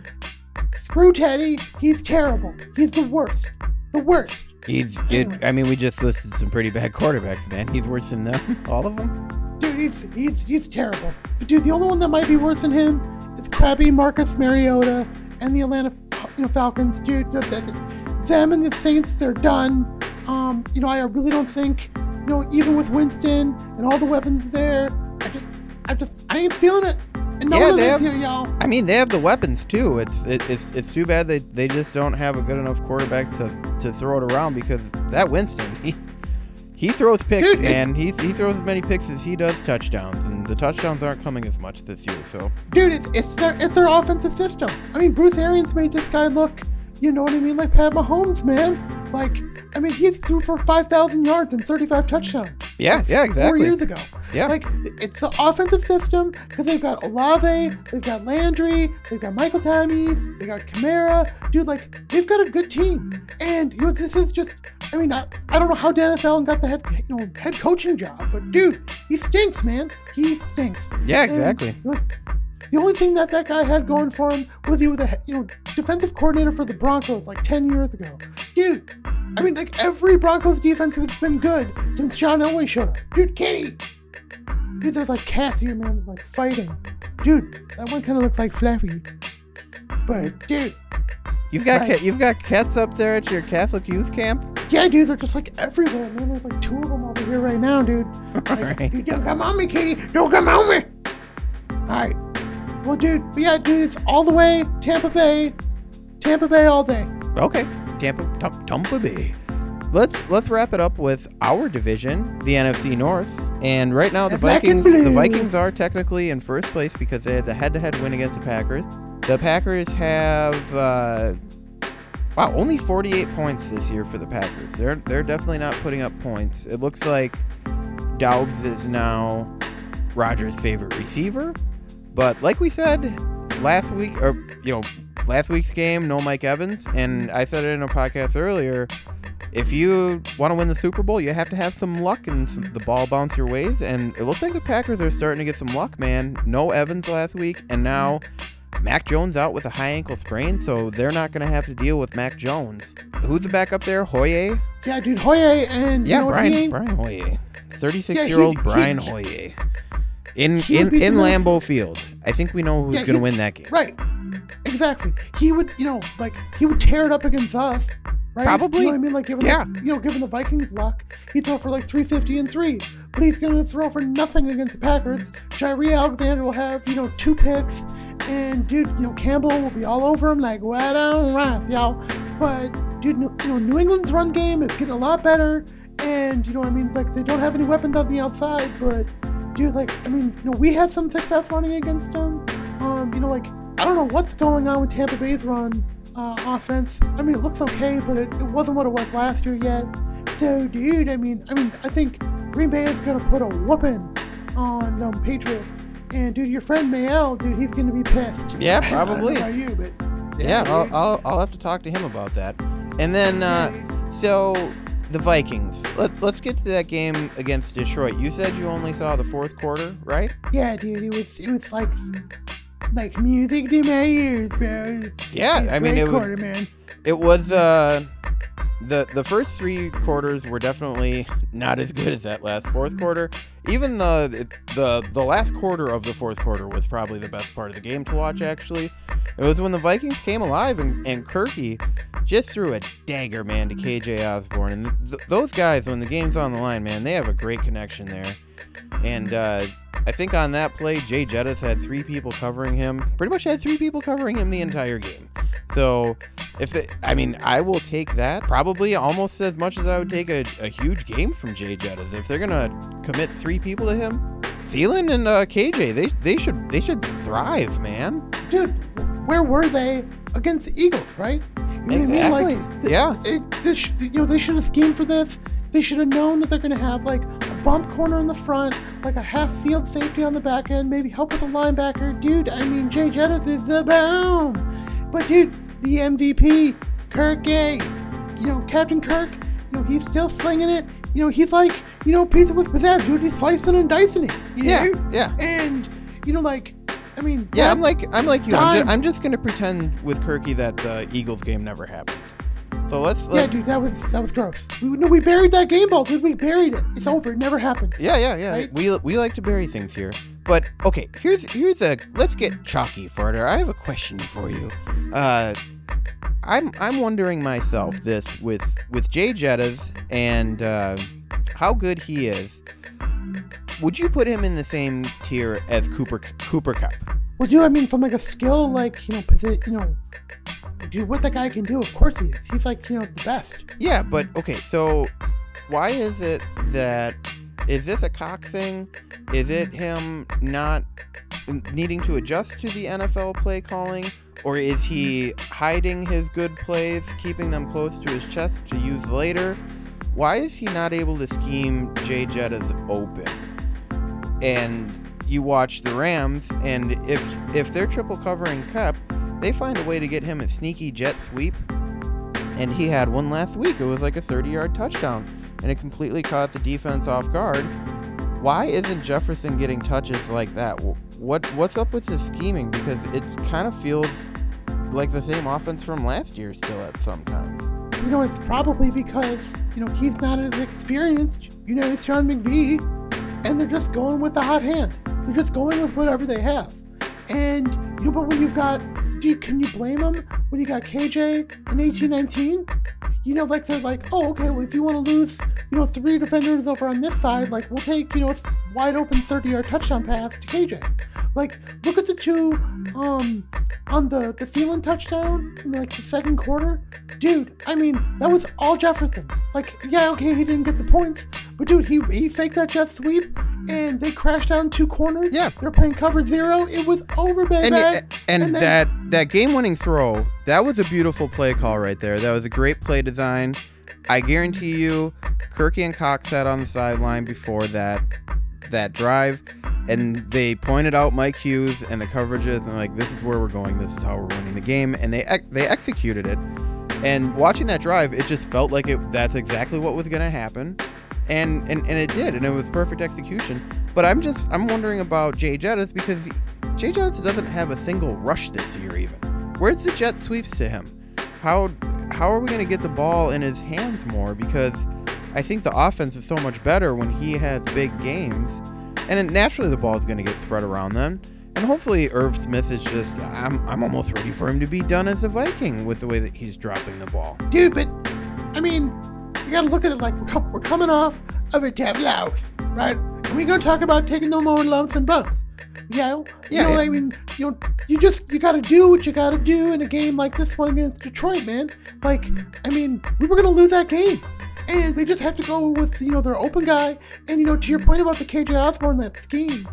Screw Teddy. He's terrible. He's the worst. The worst. He's. It, I mean, we just listed some pretty bad quarterbacks, man. He's worse than them, all of them. Dude, he's he's he's terrible. But dude, the only one that might be worse than him is crappy Marcus Mariota and the Atlanta you know Falcons. Dude, that, that, them and the Saints, they're done. Um, you know, I really don't think, you know, even with Winston and all the weapons there, I just, I just, I ain't feeling it. And no Yeah, they have- here, y'all. I mean, they have the weapons too. It's it, it's it's too bad they they just don't have a good enough quarterback to to throw it around because that Winston he he throws picks, Dude, man. He he throws as many picks as he does touchdowns, and the touchdowns aren't coming as much this year. So Dude, it's it's their it's their offensive system. I mean, Bruce Arians made this guy look, you know what I mean, like Pat Mahomes, man. Like, I mean, he threw for five thousand yards and thirty-five touchdowns. Yeah, yeah, Four exactly. years ago. Yeah. Like, it's the offensive system because they've got Olave, they've got Landry, they've got Michael Thomas, they got Kamara. Dude, like, they've got a good team. And you know, this is just. I mean, I, I don't know how Dennis Allen got the head, you know, head coaching job, but dude, he stinks, man. He stinks. yeah, And, exactly. you know, the only thing that that guy had going for him was he was a you know defensive coordinator for the Broncos like ten years ago. Dude, I mean like every Broncos defense has been good since John Elway showed up. Dude, Kitty. Dude, there's like cats here, man, like fighting. Dude, that one kind of looks like Fluffy. But dude, You've got Like- ca- you've got cats up there at your Catholic youth camp. yeah, dude, they're just like everywhere, man. There's like two of them over here right now, dude. Like, Alright. dude, don't come on me, Katie. Don't come on me. All right. Well, dude, yeah, dude, it's all the way Tampa Bay, Tampa Bay all day. Okay, Tampa Tampa Bay. Let's let's wrap it up with our division, the NFC North. And right now, the and Vikings the. Vikings are technically in first place because they had the head-to-head win against the Packers. The Packers have uh, wow only 48 points this year for the Packers. They're they're definitely not putting up points. It looks like Doubs is now Rodgers' favorite receiver. But like we said last week, or you know, last week's game, no Mike Evans, and I said it in a podcast earlier. If you want to win the Super Bowl, you have to have some luck and some, the ball bounce your ways. And it looks like the Packers are starting to get some luck, man. No Evans last week, and now Mac Jones out with a high ankle sprain, so they're not going to have to deal with Mac Jones. Who's the backup there? Hoyer? Yeah, dude, Hoyer and Yeah, you know Brian Brian Hoyer. Yeah, 36 he- year old he- Brian Hoyer. In he in, in Lambeau Field. I think we know who's Yeah, going to win that game. Right. exactly. He would, you know, like he would tear it up against us, right? Probably. You know what I mean? Like given, Yeah. the, you know, given the Vikings luck, he'd throw for like 350 and three, but he's gonna throw for nothing against the Packers. Jaire Alexander will have, you know, two picks, and dude, you know, Campbell will be all over him like what on wrath, y'all. But dude, you know, New England's run game is getting a lot better, and you know, what I mean, like they don't have any weapons on the outside, but dude, like, I mean, you know, we had some success running against them. Um, you know, like, I don't know what's going on with Tampa Bay's run uh, offense. I mean, it looks okay, but it, it wasn't what it was last year yet. So, dude, I mean, I mean, I think Green Bay is gonna put a whooping on um, Patriots. And dude, your friend Mayel, dude, he's gonna be pissed. Yeah, I probably. about you, but Yeah, I'll. I'll, I'll have to talk to him about that. And then, uh, so the Vikings. Let, let's get to that game against Detroit. You said you only saw the fourth quarter, right? yeah, dude, it was it was like like music to my ears, bro. It's- Yeah, it's I mean, it was- quarter, man. It was uh, the the first three quarters were definitely not as good as that last fourth quarter. Even the the the last quarter of the fourth quarter was probably the best part of the game to watch. Actually, it was when the Vikings came alive and and Kirky just threw a dagger, man, to KJ Osborne. And th- those guys, when the game's on the line, man, they have a great connection there. And uh, I think on that play, Jay Jettis had three people covering him. Pretty much had three people covering him the entire game. So if they, I mean, I will take that probably almost as much as I would take a, a huge game from Jay Jettis. If they're gonna commit three people to him, Thielen and uh, KJ, they they should they should thrive, man. dude, where were they against the Eagles, right? You know what I mean? Exactly. Like, th- Yeah. It, sh- you know, they should have schemed for this. They should have known that they're going to have like bump corner in the front, like a half field safety on the back end, maybe help with the linebacker. Dude, I mean, Jay Jettis is the boom. But dude, the MVP, Kirk Gay, you know, Captain Kirk, you know, he's still slinging it. You know, he's like, you know, pizza with pizzazz, dude. He's slicing and dicing it. You Yeah, know? yeah. And, you know, like, I mean, Yeah, I'm like I'm like you. I'm just, I'm just gonna pretend with Kirky that the Eagles game never happened. So let's Yeah, dude, that was that was gross. We, no, we buried that game ball, dude. We buried it. It's over. It never happened. Yeah, yeah, yeah. Right? We we like to bury things here. But okay, here's here's a let's get chalky further. I have a question for you. Uh I'm I'm wondering myself this with with Jay Jettas and uh, how good he is. Would you put him in the same tier as Cooper Cooper Kupp? Well, dude, I mean, from like a skill, like you know, you know, dude, what that guy can do, of course he is. He's like you know the best. Yeah, but okay, so why is it that is this a cock thing? Is it him not needing to adjust to the NFL play calling? Or is he hiding his good plays, keeping them close to his chest to use later? Why is he not able to scheme Jay Jettas open? And you watch the Rams, and if if they're triple covering Kupp, they find a way to get him a sneaky jet sweep and he had one last week. It was like a 30 yard touchdown, and it completely caught the defense off guard. Why isn't Jefferson getting touches like that? What what's up with the scheming? Because it kind of feels like the same offense from last year still at sometimes. You know, it's probably because you know he's not as experienced. You know, it's Sean McVay, and they're just going with the hot hand. They're just going with whatever they have. And you know, but when you've got, do you, can you blame them when you got KJ in eighteen nineteen? You know, like they're like, oh, okay, well, if you want to lose, you know, three defenders over on this side, like we'll take, you know, a wide open 30 yard touchdown pass to KJ. Like, look at the two um on the the Thielen touchdown in like the second quarter. Dude, I mean, that was all Jefferson. Like, yeah, okay, he didn't get the points, but dude, he he faked that jet sweep and they crashed down two corners. Yeah. They're playing cover zero. It was over, baby. And, y- and, then- that that game winning throw, that was a beautiful play call right there. That was a great play design. I guarantee you, Kirky and Cox sat on the sideline before that that drive, and they pointed out Mike Hughes and the coverages, and like, this is where we're going. This is how we're winning the game, and they ex- they executed it. And watching that drive, it just felt like it. That's exactly what was going to happen, and, and and it did, and it was perfect execution. But I'm just I'm wondering about Jay Jettis because Jay Jettis doesn't have a single rush this year. Even where's the jet sweeps to him? How how are we going to get the ball in his hands more? Because I think the offense is so much better when he has big games, and naturally the ball is going to get spread around them. And hopefully Irv Smith is just I'm I'm almost ready for him to be done as a Viking with the way that he's dropping the ball. Dude, but I mean, you gotta look at it like we're, com- we're coming off of a loss, right? And we're gonna talk about taking no more lumps and bumps. You know, Yeah, you know, yeah. I mean, you know, you just you gotta do what you gotta do in a game like this one against Detroit, man. Like, I mean, we were gonna lose that game, and they just have to go with you know their open guy. And you know, to your point about the KJ Osborne that scheme,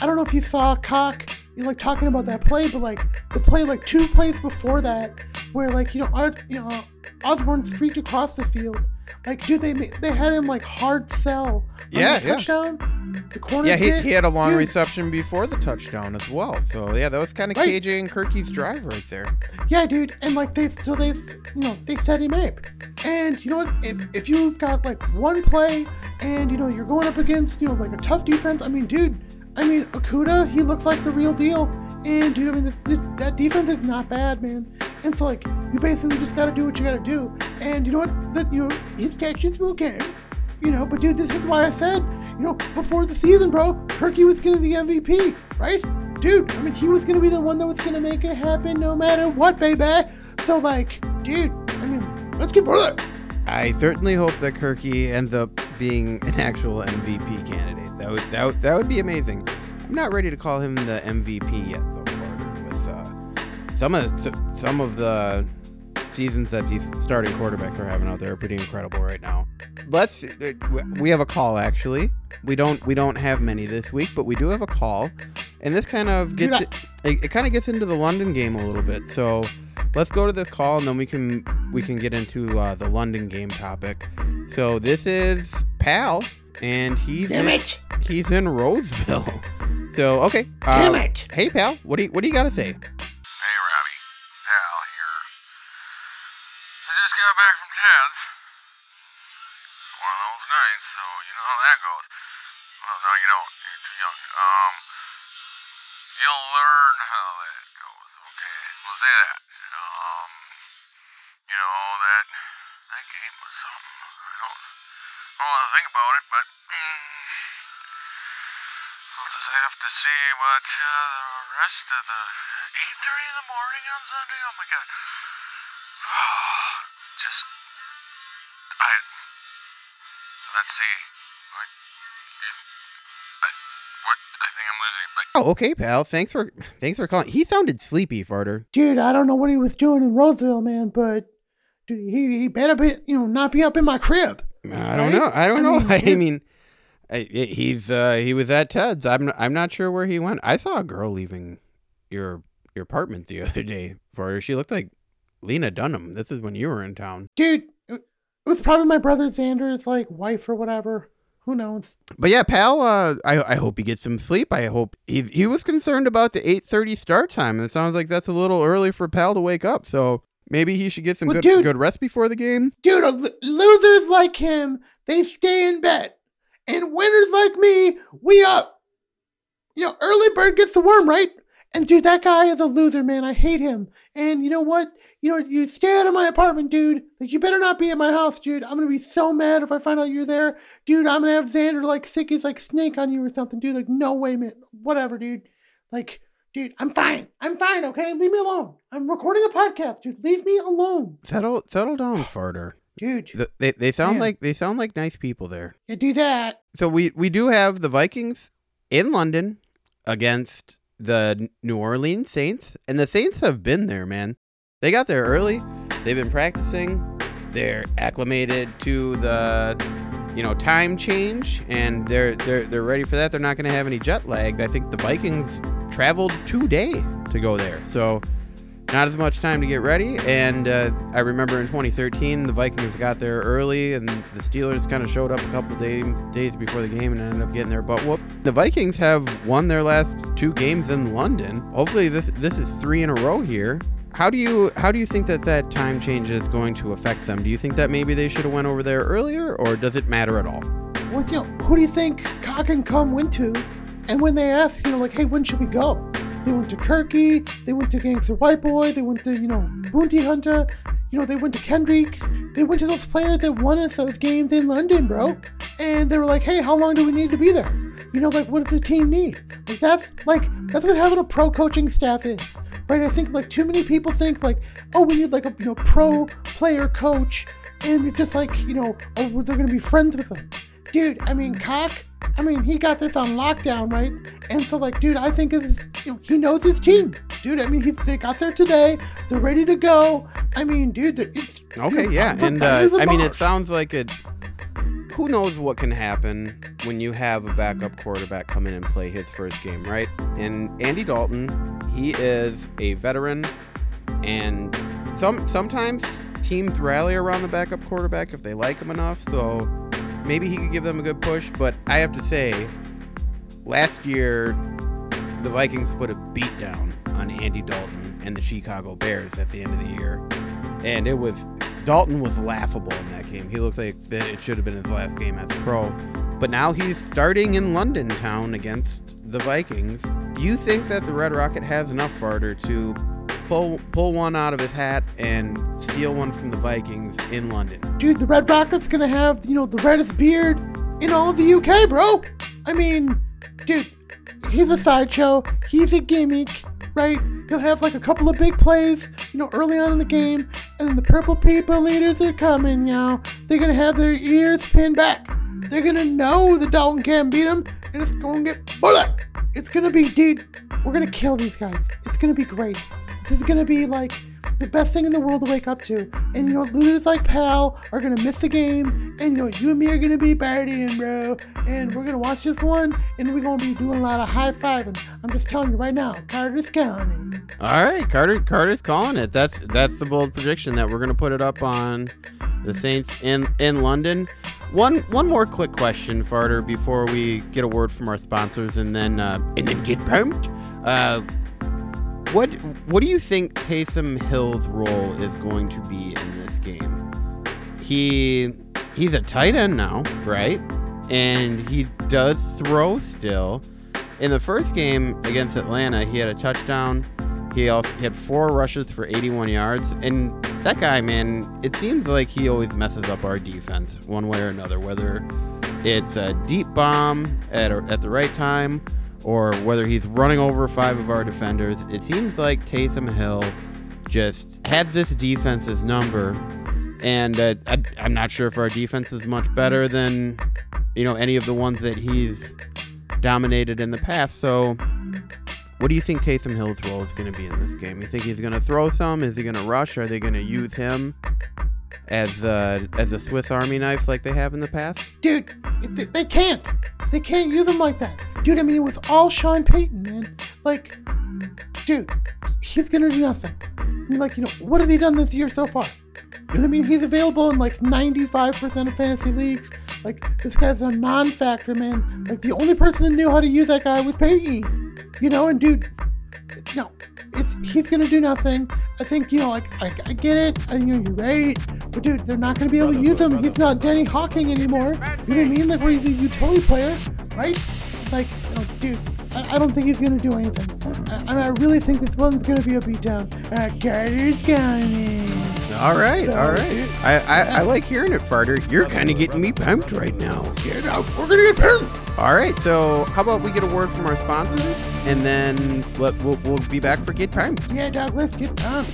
I don't know if you saw Cock you like talking about that play, but like the play like two plays before that, where like you know Art, you know Osborne streaked across the field. Like, dude, they they had him like hard sell. on Yeah, the yeah. touchdown. The corner. Yeah, he, hit. he had a long Dude, reception before the touchdown as well. So yeah, that was kind of Right. KJ and Kirky's drive right there. Yeah, dude, and like they so they you know they set him up, and you know what? If if you've got like one play, and you know you're going up against you know like a tough defense, I mean, dude, I mean Akuda, he looks like the real deal, and dude, I mean this, this that defense is not bad, man. So like you basically just gotta do what you gotta do, and you know what? That you his catches will count. You know, but dude, this is why I said, you know, before the season, bro, Kirky was gonna be the MVP, right? Dude, I mean, he was gonna be the one that was gonna make it happen no matter what, baby. So, like, dude, I mean, let's get brother. I certainly hope that Kirky ends up being an actual MVP candidate. That would that would, that would be amazing. I'm not ready to call him the MVP yet, some of some of the seasons that these starting quarterbacks are having out there are pretty incredible right now. Let's we have a call actually. We don't we don't have many this week, but we do have a call, and this kind of gets it, it kind of gets into the London game a little bit. So let's go to this call, and then we can we can get into uh, the London game topic. So this is Pal, and he's Damn in, it. he's in Roseville. So okay, uh, Damn it. Hey Pal, what do you what do you got to say? Got back from Ted's. One of those nights, so you know how that goes. Well, no, you don't. You're too young. Um, you'll learn how that goes. Okay, we'll say that. Um, you know that that game was something. I don't, I don't want to think about it, but. We'll just have to see what uh, the rest of the 8:30 in the morning on Sunday. Oh my God! just I let's see. What? I, what? I think I'm losing. Like Oh, okay, pal. Thanks for thanks for calling. He sounded sleepy, Farter. Dude, I don't know what he was doing in Roseville, man, but dude, he, he better be, you know, not be up in my crib. I don't Right? know. I don't I know. mean, I mean, I, I- he's uh, he was at Ted's. I'm I'm not sure where he went. I saw a girl leaving your your apartment the other day. Farter. She looked like Lena Dunham. This is when you were in town. Dude, it was probably my brother Xander's, like, wife or whatever. Who knows? But yeah, pal. Uh, I I hope he gets some sleep. I hope he he was concerned about the 8:30 start time. And it sounds like that's a little early for pal to wake up. So maybe he should get some Well, good dude- good rest before the game. Dude, losers like him, they stay in bed. And winners like me, we up. You know, early bird gets the worm, right? And dude, that guy is a loser, man. I hate him. And you know what? You know, you stay out of my apartment, dude. Like, you better not be at my house, dude. I'm gonna be so mad if I find out you're there. Dude, I'm gonna have Xander like sick as like snake on you or something, dude. Like, no way, man. Whatever, dude. Like, dude, I'm fine. I'm fine, okay? Leave me alone. I'm recording a podcast, dude. Leave me alone. Settle settle down, Farter. Dude, Th- They they sound Man. like they sound like nice people there. you do that. So we we do have the Vikings in London against the New Orleans Saints, and the Saints have been there, man. They got there early. They've been practicing. They're acclimated to the you know time change, and they're they're they're ready for that. They're not going to have any jet lag. I think the Vikings traveled today to go there, so not as much time to get ready. And uh, I remember in 2013, the Vikings got there early, and the Steelers kind of showed up a couple day, days before the game and ended up getting their butt whooped. The Vikings have won their last two games in London. Hopefully, this this is three in a row here. How do you how do you think that that time change is going to affect them? Do you think that maybe they should have went over there earlier, or does it matter at all? Well, you know, who do you think Cock and Cum went to? And when they asked, you know, like, hey, when should we go? They went to Kirky, they went to Gangster White Boy, they went to, you know, Bounty Hunter, you know, they went to Kendricks, they went to those players that won us those games in London, bro. And they were like, hey, how long do we need to be there? You know, like, what does the team need? Like that's like that's what having a pro coaching staff is, right? I think like too many people think like, oh, we need like a you know pro player coach, and just like you know, oh, they're gonna be friends with them, dude. I mean, cock. I mean, he got this on lockdown, right? And so, like, dude, I think it's, you know, he knows his team, dude. I mean, he's, they got there today. They're ready to go. I mean, dude, it's Okay, dude, yeah, and uh, I mean, it sounds like it. Who knows what can happen when you have a backup quarterback come in and play his first game, right? And Andy Dalton, he is a veteran, and some sometimes teams rally around the backup quarterback if they like him enough. So maybe he could give them a good push. But I have to say, last year the Vikings put a beat down on Andy Dalton and the Chicago Bears at the end of the year. And it was Dalton was laughable in that game. He looked like it should have been his last game as a pro. But now he's starting in London town against the Vikings. Do you think that the Red Rocket has enough farter to pull pull one out of his hat and steal one from the Vikings in London? dude, the Red Rocket's gonna have, you know, the reddest beard in all of the UK, bro. I mean, dude, he's a sideshow. He's a gimmick, right? He'll have like a couple of big plays, you know, early on in the game, and the purple people leaders are coming, y'all. They're gonna have their ears pinned back. They're gonna know the Dalton can't beat them, and it's gonna get bullet. It's gonna be, dude, we're gonna kill these guys. It's gonna be great. This is gonna be like the best thing in the world to wake up to. And you know, losers like Pal are gonna miss the game, and you know, you and me are gonna be partying, bro. And we're gonna watch this one, and we're gonna be doing a lot of high fiving. I'm just telling you right now, Carter's calling it. All right, Carter. Carter's calling it. That's that's the bold prediction that we're gonna put it up on the Saints in in London. One one more quick question, Farter, before we get a word from our sponsors and then uh, and then get pumped. Uh, what what do you think Taysom Hill's role is going to be in this game? He he's a tight end now, right? And he does throw still. In the first game against Atlanta, he had a touchdown. He also he had four rushes for 81 yards. And that guy, man, it seems like he always messes up our defense one way or another, whether it's a deep bomb at, a, at the right time or whether he's running over five of our defenders. It seems like Taysom Hill just has this defense's number. And uh, I, I'm not sure if our defense is much better than, you know, any of the ones that he's dominated in the past. So, what do you think Taysom Hill's role is going to be in this game? You think he's going to throw some? Is he going to rush? Are they going to use him as a, as a Swiss Army knife like they have in the past? Dude, they can't. They can't use him like that. Dude, I mean, it was all Sean Payton, man. Like, dude, he's gonna do nothing. Like, you know, what have they done this year so far? You know what I mean? He's available in like 95% of fantasy leagues. Like, this guy's a non factor, man. Like, the only person that knew how to use that guy was Payton. You know, and dude, no, it's he's gonna do nothing. I think you know, like I, I get it. I you know you're right, but dude, they're not gonna be able to use him. He's not Danny Hawking anymore. You know what I mean? Like we're the utility player, right? Like, you know, dude, I, I don't think he's gonna do anything. I, I, mean, I really think this one's gonna be a beatdown. Uh, Carter's coming. All right, So, all right. I, I, I like hearing it, Farter. You're kind of getting me pumped right now. Get out. We're going to get pumped. All right, so how about we get a word from our sponsors, and then let, we'll, we'll be back for Get Pumped. Yeah, dog, let's get pumped.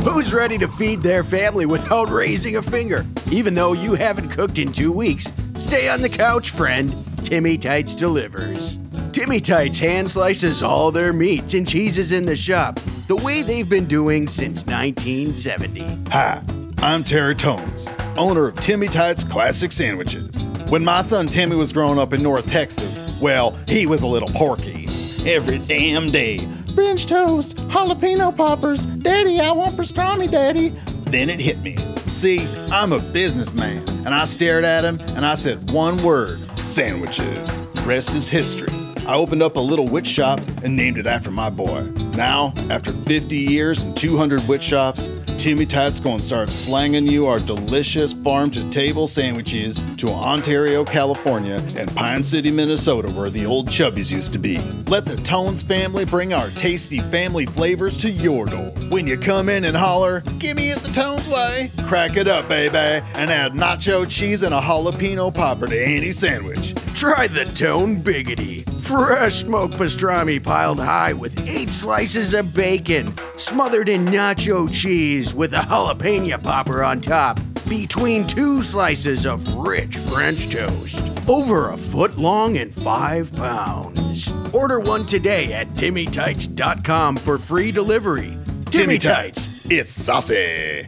Who's ready to feed their family without raising a finger? Even though you haven't cooked in two weeks, stay on the couch, friend. Timmy Tights delivers. Timmy Tights hand slices all their meats and cheeses in the shop, the way they've been doing since 1970. Hi, I'm Terry Tones, owner of Timmy Tights Classic Sandwiches. When my son Timmy was growing up in North Texas, well, he was a little porky. Every damn day. French toast, jalapeno poppers, Daddy, I want pastrami, Daddy. Then it hit me. See, I'm a businessman, and I stared at him and I said one word sandwiches. Rest is history. I opened up a little witch shop and named it after my boy. Now, after 50 years and 200 witch shops, Timmy Tots gonna start slanging you our delicious farm to table sandwiches to Ontario, California, and Pine City, Minnesota, where the old Chubbies used to be. Let the Tones family bring our tasty family flavors to your door. When you come in and holler, give me it the Tones way, crack it up, baby, and add nacho cheese and a jalapeno popper to any sandwich. Try the Tone Biggity. Fresh smoked pastrami piled high with eight slices of bacon, smothered in nacho cheese with a jalapeno popper on top, between two slices of rich French toast. Over a foot long and five pounds. Order one today at TimmyTights.com for free delivery. Timmy Tights, it's saucy.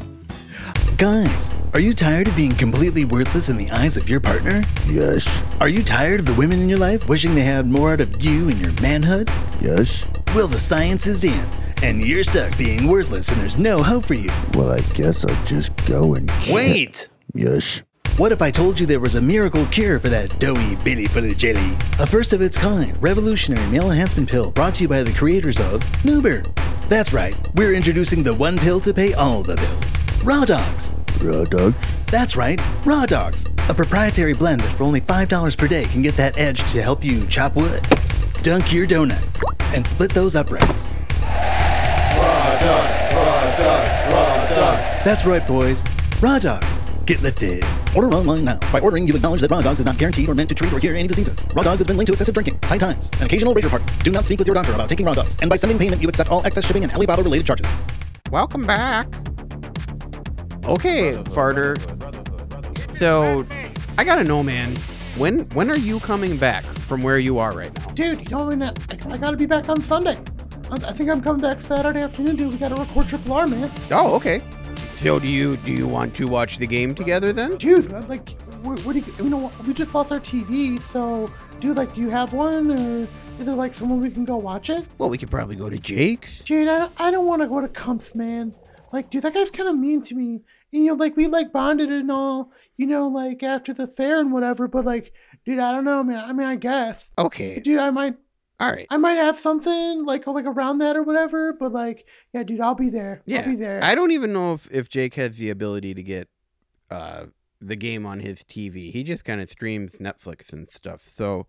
Guys, are you tired of being completely worthless in the eyes of your partner? Yes. Are you tired of the women in your life wishing they had more out of you and your manhood? Yes. Well, the science is in, and you're stuck being worthless and there's no hope for you. Well, I guess I'll just go and. kill- Wait! Yes. What if I told you there was a miracle cure for that doughy billy full of jelly? A first of its kind, revolutionary male enhancement pill brought to you by the creators of Nuber. That's right, we're introducing the one pill to pay all the bills. Raw Dogs. Raw dogs. That's right, Raw Dogs. A proprietary blend that for only $5 per day can get that edge to help you chop wood, dunk your donut, and split those uprights. Raw dogs, raw dogs, raw dogs. That's right, boys. Raw Dogs. Get lifted. Order online now. By ordering, you acknowledge that Raw Dogs is not guaranteed or meant to treat or cure any diseases. Raw Dogs has been linked to excessive drinking, high times, and occasional rager parties. Do not speak with your doctor about taking Raw Dogs. And by sending payment, you accept all excess shipping and Alibaba related charges. Welcome back. Okay, farter. So, I gotta know, man. When when are you coming back from where you are right now? Dude, you know, I, mean, I, I gotta be back on Sunday. I, I think I'm coming back Saturday afternoon, dude. We gotta record Triple R, man. Oh, okay. So do you do you want to watch the game together then? Dude, uh, like, what, what do you, you know, we just lost our TV, so, dude, like, do you have one, or is there, like, someone we can go watch it? Well, we could probably go to Jake's. Dude, I, I don't want to go to Cumps, man. Like, dude, that guy's kind of mean to me. And, you know, like, we, like, bonded and all, you know, like, after the fair and whatever, but, like, dude, I don't know, man. I mean, I guess. Okay. Dude, I might, All right. I might have something, like, like, around that or whatever, but, like, yeah, dude, I'll be there. Yeah. I'll be there. I don't even know if if Jake has the ability to get uh the game on his TV. He just kind of streams Netflix and stuff. So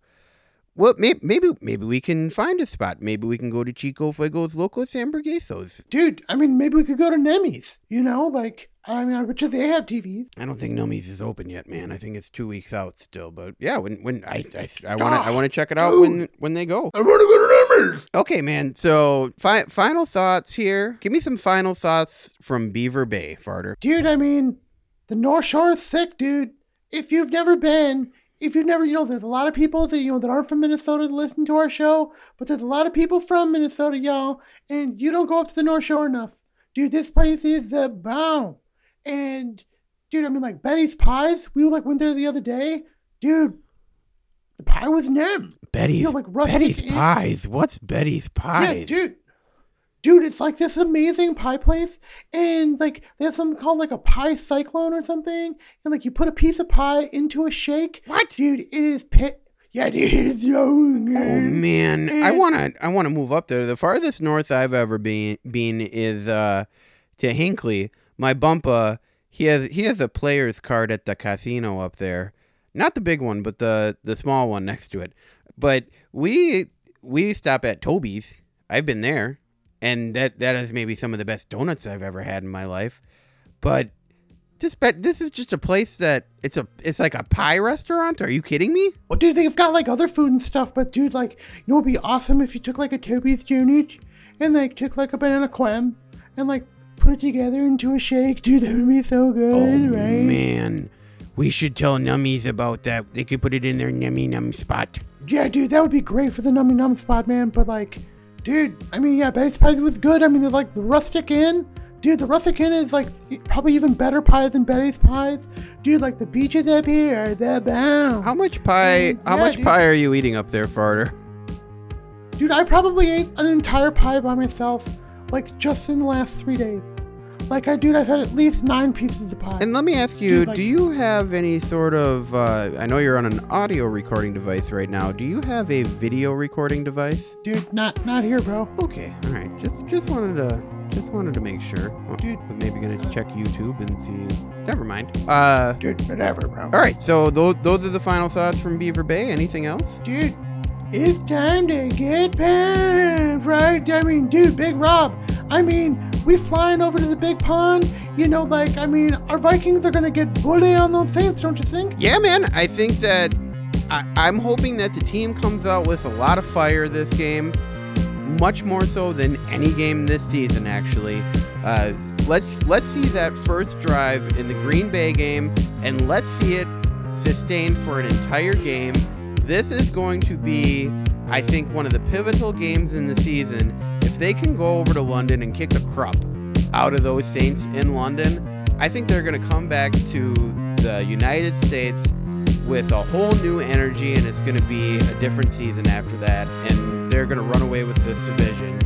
well, maybe, maybe maybe we can find a spot. Maybe we can go to Chico Fuegos Locos Hamburguesos. Dude, I mean, maybe we could go to Nemi's, you know? Like, I mean, I bet you they have TVs. I don't think Nummy's is open yet, man. I think it's two weeks out still. But yeah, when when I I want to I want to check it out when when they go. I want to go to. Okay, man. So fi- final thoughts here. Give me some final thoughts from Beaver Bay, Farter. Dude, I mean, the North Shore is sick, dude. If you've never been, if you've never, you know, there's a lot of people that, you know, that aren't from Minnesota that listen to our show, but there's a lot of people from Minnesota, y'all, and you don't go up to the North Shore enough. Dude, this place is the bomb. And, dude, I mean, like, Betty's Pies, we, like, went there the other day. Dude, the pie was nem. Betty's You know, like Betty's Pies. What's Betty's Pies? Yeah, dude. Dude, it's like this amazing pie place, and like they have something called like a pie cyclone or something, and like you put a piece of pie into a shake. What? Dude, it is pit. Yeah, it is so good. Oh man, I wanna I wanna move up there. The farthest north I've ever been been is uh to Hinckley. My bumpa, he has he has a player's card at the casino up there. Not the big one, but the the small one next to it. But we we stop at Toby's. I've been there, and that that is maybe some of the best donuts I've ever had in my life. But this bet this is just a place that it's a it's like a pie restaurant. Are you kidding me? Well, dude, they've got like other food and stuff, but dude, like, you know, it'd be awesome if you took like a Toby's donut and like took like a banana quem and like put it together into a shake. Dude, that would be so good, Oh right? man, we should tell nummies about that. They could put it in their nummy num spot. Yeah, dude, that would be great for the nummy num spot, man. But like, dude, I mean, yeah, Betty's Pies was good. I mean, they're like the rustic inn. Dude, the rustic inn is like probably even better pie than Betty's Pies. Dude, like the beaches up here are the bomb. How much pie? How yeah, much dude. pie are you eating up there, Farter? Dude, I probably ate an entire pie by myself, like just in the last three days. Like, I, dude, I've had at least nine pieces of pie. And let me ask you: Dude, like- Do you have any sort of? Uh, I know you're on an audio recording device right now. Do you have a video recording device? Dude, not not here, bro. Okay, all right. Just just wanted to Just wanted to make sure. Well, Dude, maybe gonna check YouTube and see. Never mind. Uh, Dude, whatever, bro. all right. So those those are the final thoughts from Beaver Bay. Anything else? Dude, it's time to get pumped, right? I mean, dude, Big Rob. I mean, we flying over to the big pond. You know, like, I mean, our Vikings are gonna get bullied on those Saints, don't you think? Yeah, man. I think that I, I'm hoping that the team comes out with a lot of fire this game, much more so than any game this season. Actually, uh, let's let's see that first drive in the Green Bay game, and let's see it sustained for an entire game. This is going to be, I think, one of the pivotal games in the season. If they can go over to London and kick the crap out of those Saints in London, I think they're going to come back to the United States with a whole new energy, and it's going to be a different season after that. And they're going to run away with this division.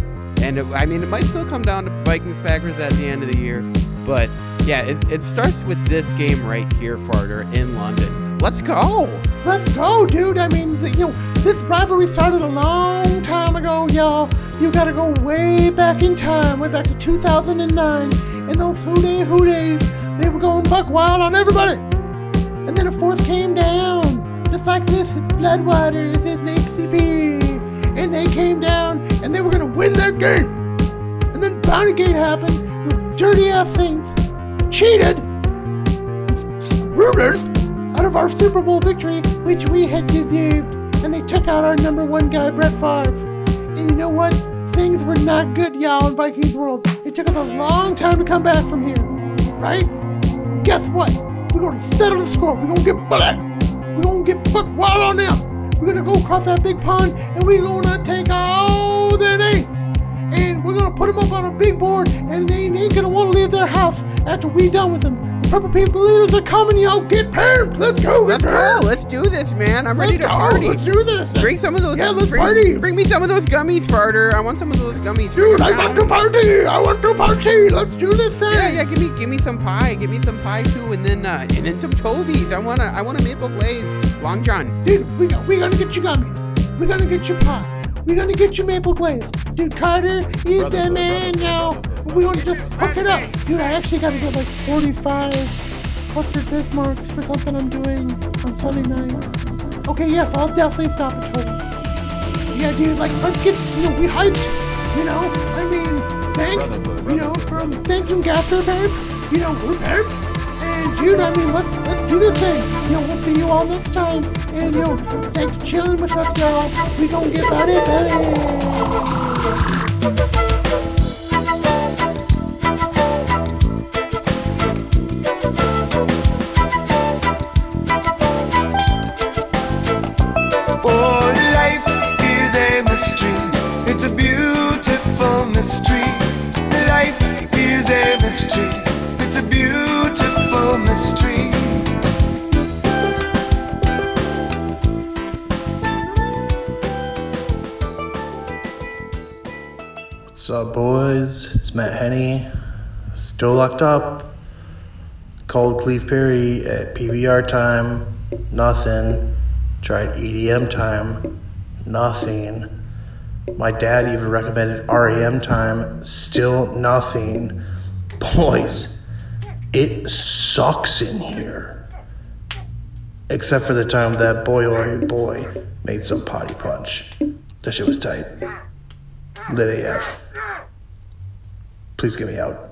And it, I mean, it might still come down to Vikings Packers at the end of the year, but yeah, it, it starts with this game right here, Farter, in London. Let's go! Let's go, dude. I mean, th- you know, this rivalry started a long time ago, y'all. You gotta go way back in time, way back to 2009. And those Who Day Who Days, they were going buck wild on everybody. And then a force came down, just like this at Floodwaters at Lake Superior. And they came down, and they were gonna win that game. And then Bounty Gate happened with dirty ass Saints, cheated, and us out of our Super Bowl victory, which we had deserved. And they took out our number one guy, Brett Favre. And you know what? Things were not good, y'all, in Vikings world. It took us a long time to come back from here, right? Guess what? We're gonna settle the score. We're gonna get bullet. We're gonna get buck wild on them. We're gonna go across that big pond and we're gonna take all the names. And we're gonna put them up on a big board and they ain't gonna wanna leave their house after we done with them. The Purple People Leaders are coming, y'all. Get pumped. Let's go. Let's go! Let's do this, man! I'm ready Let's to go. party. Let's do this. Bring some of those. Yeah, let's bring, party. Bring me some of those gummies, Farter. I want some of those gummies. Dude, I want to party. I want to party. Let's do this thing. Yeah, yeah. Give me, give me some pie. Give me some pie too, and then, uh, and then some Tobies. I want to, I want a maple glazed Long John. Dude, we got, we gonna get you gummies. We're gonna get you pie. We're gonna get you maple glaze. Dude, Carter is the man now. We're gonna just hook it up. Dude, I actually gotta get like 45 clustered Bismarcks for something I'm doing on Sunday night. Okay, yes, I'll definitely stop at Toby. Yeah, dude, like, let's get, you know, we hyped. You know, I mean, thanks, you know, from, thanks from Gastro, babe. You know, we're babe. Dude, I mean, let's let's do this thing. You know, we'll see you all next time. And you know, thanks for chilling with us, y'all. We gonna get about it better. Up, boys? It's Matt Henney. Still locked up. Called Cleve Perry at PBR time. Nothing. Tried EDM time. Nothing. My dad even recommended REM time. Still nothing. Boys, it sucks in here. Except for the time that boy or boy made some potty punch. That shit was tight. Lit AF. Please get me out.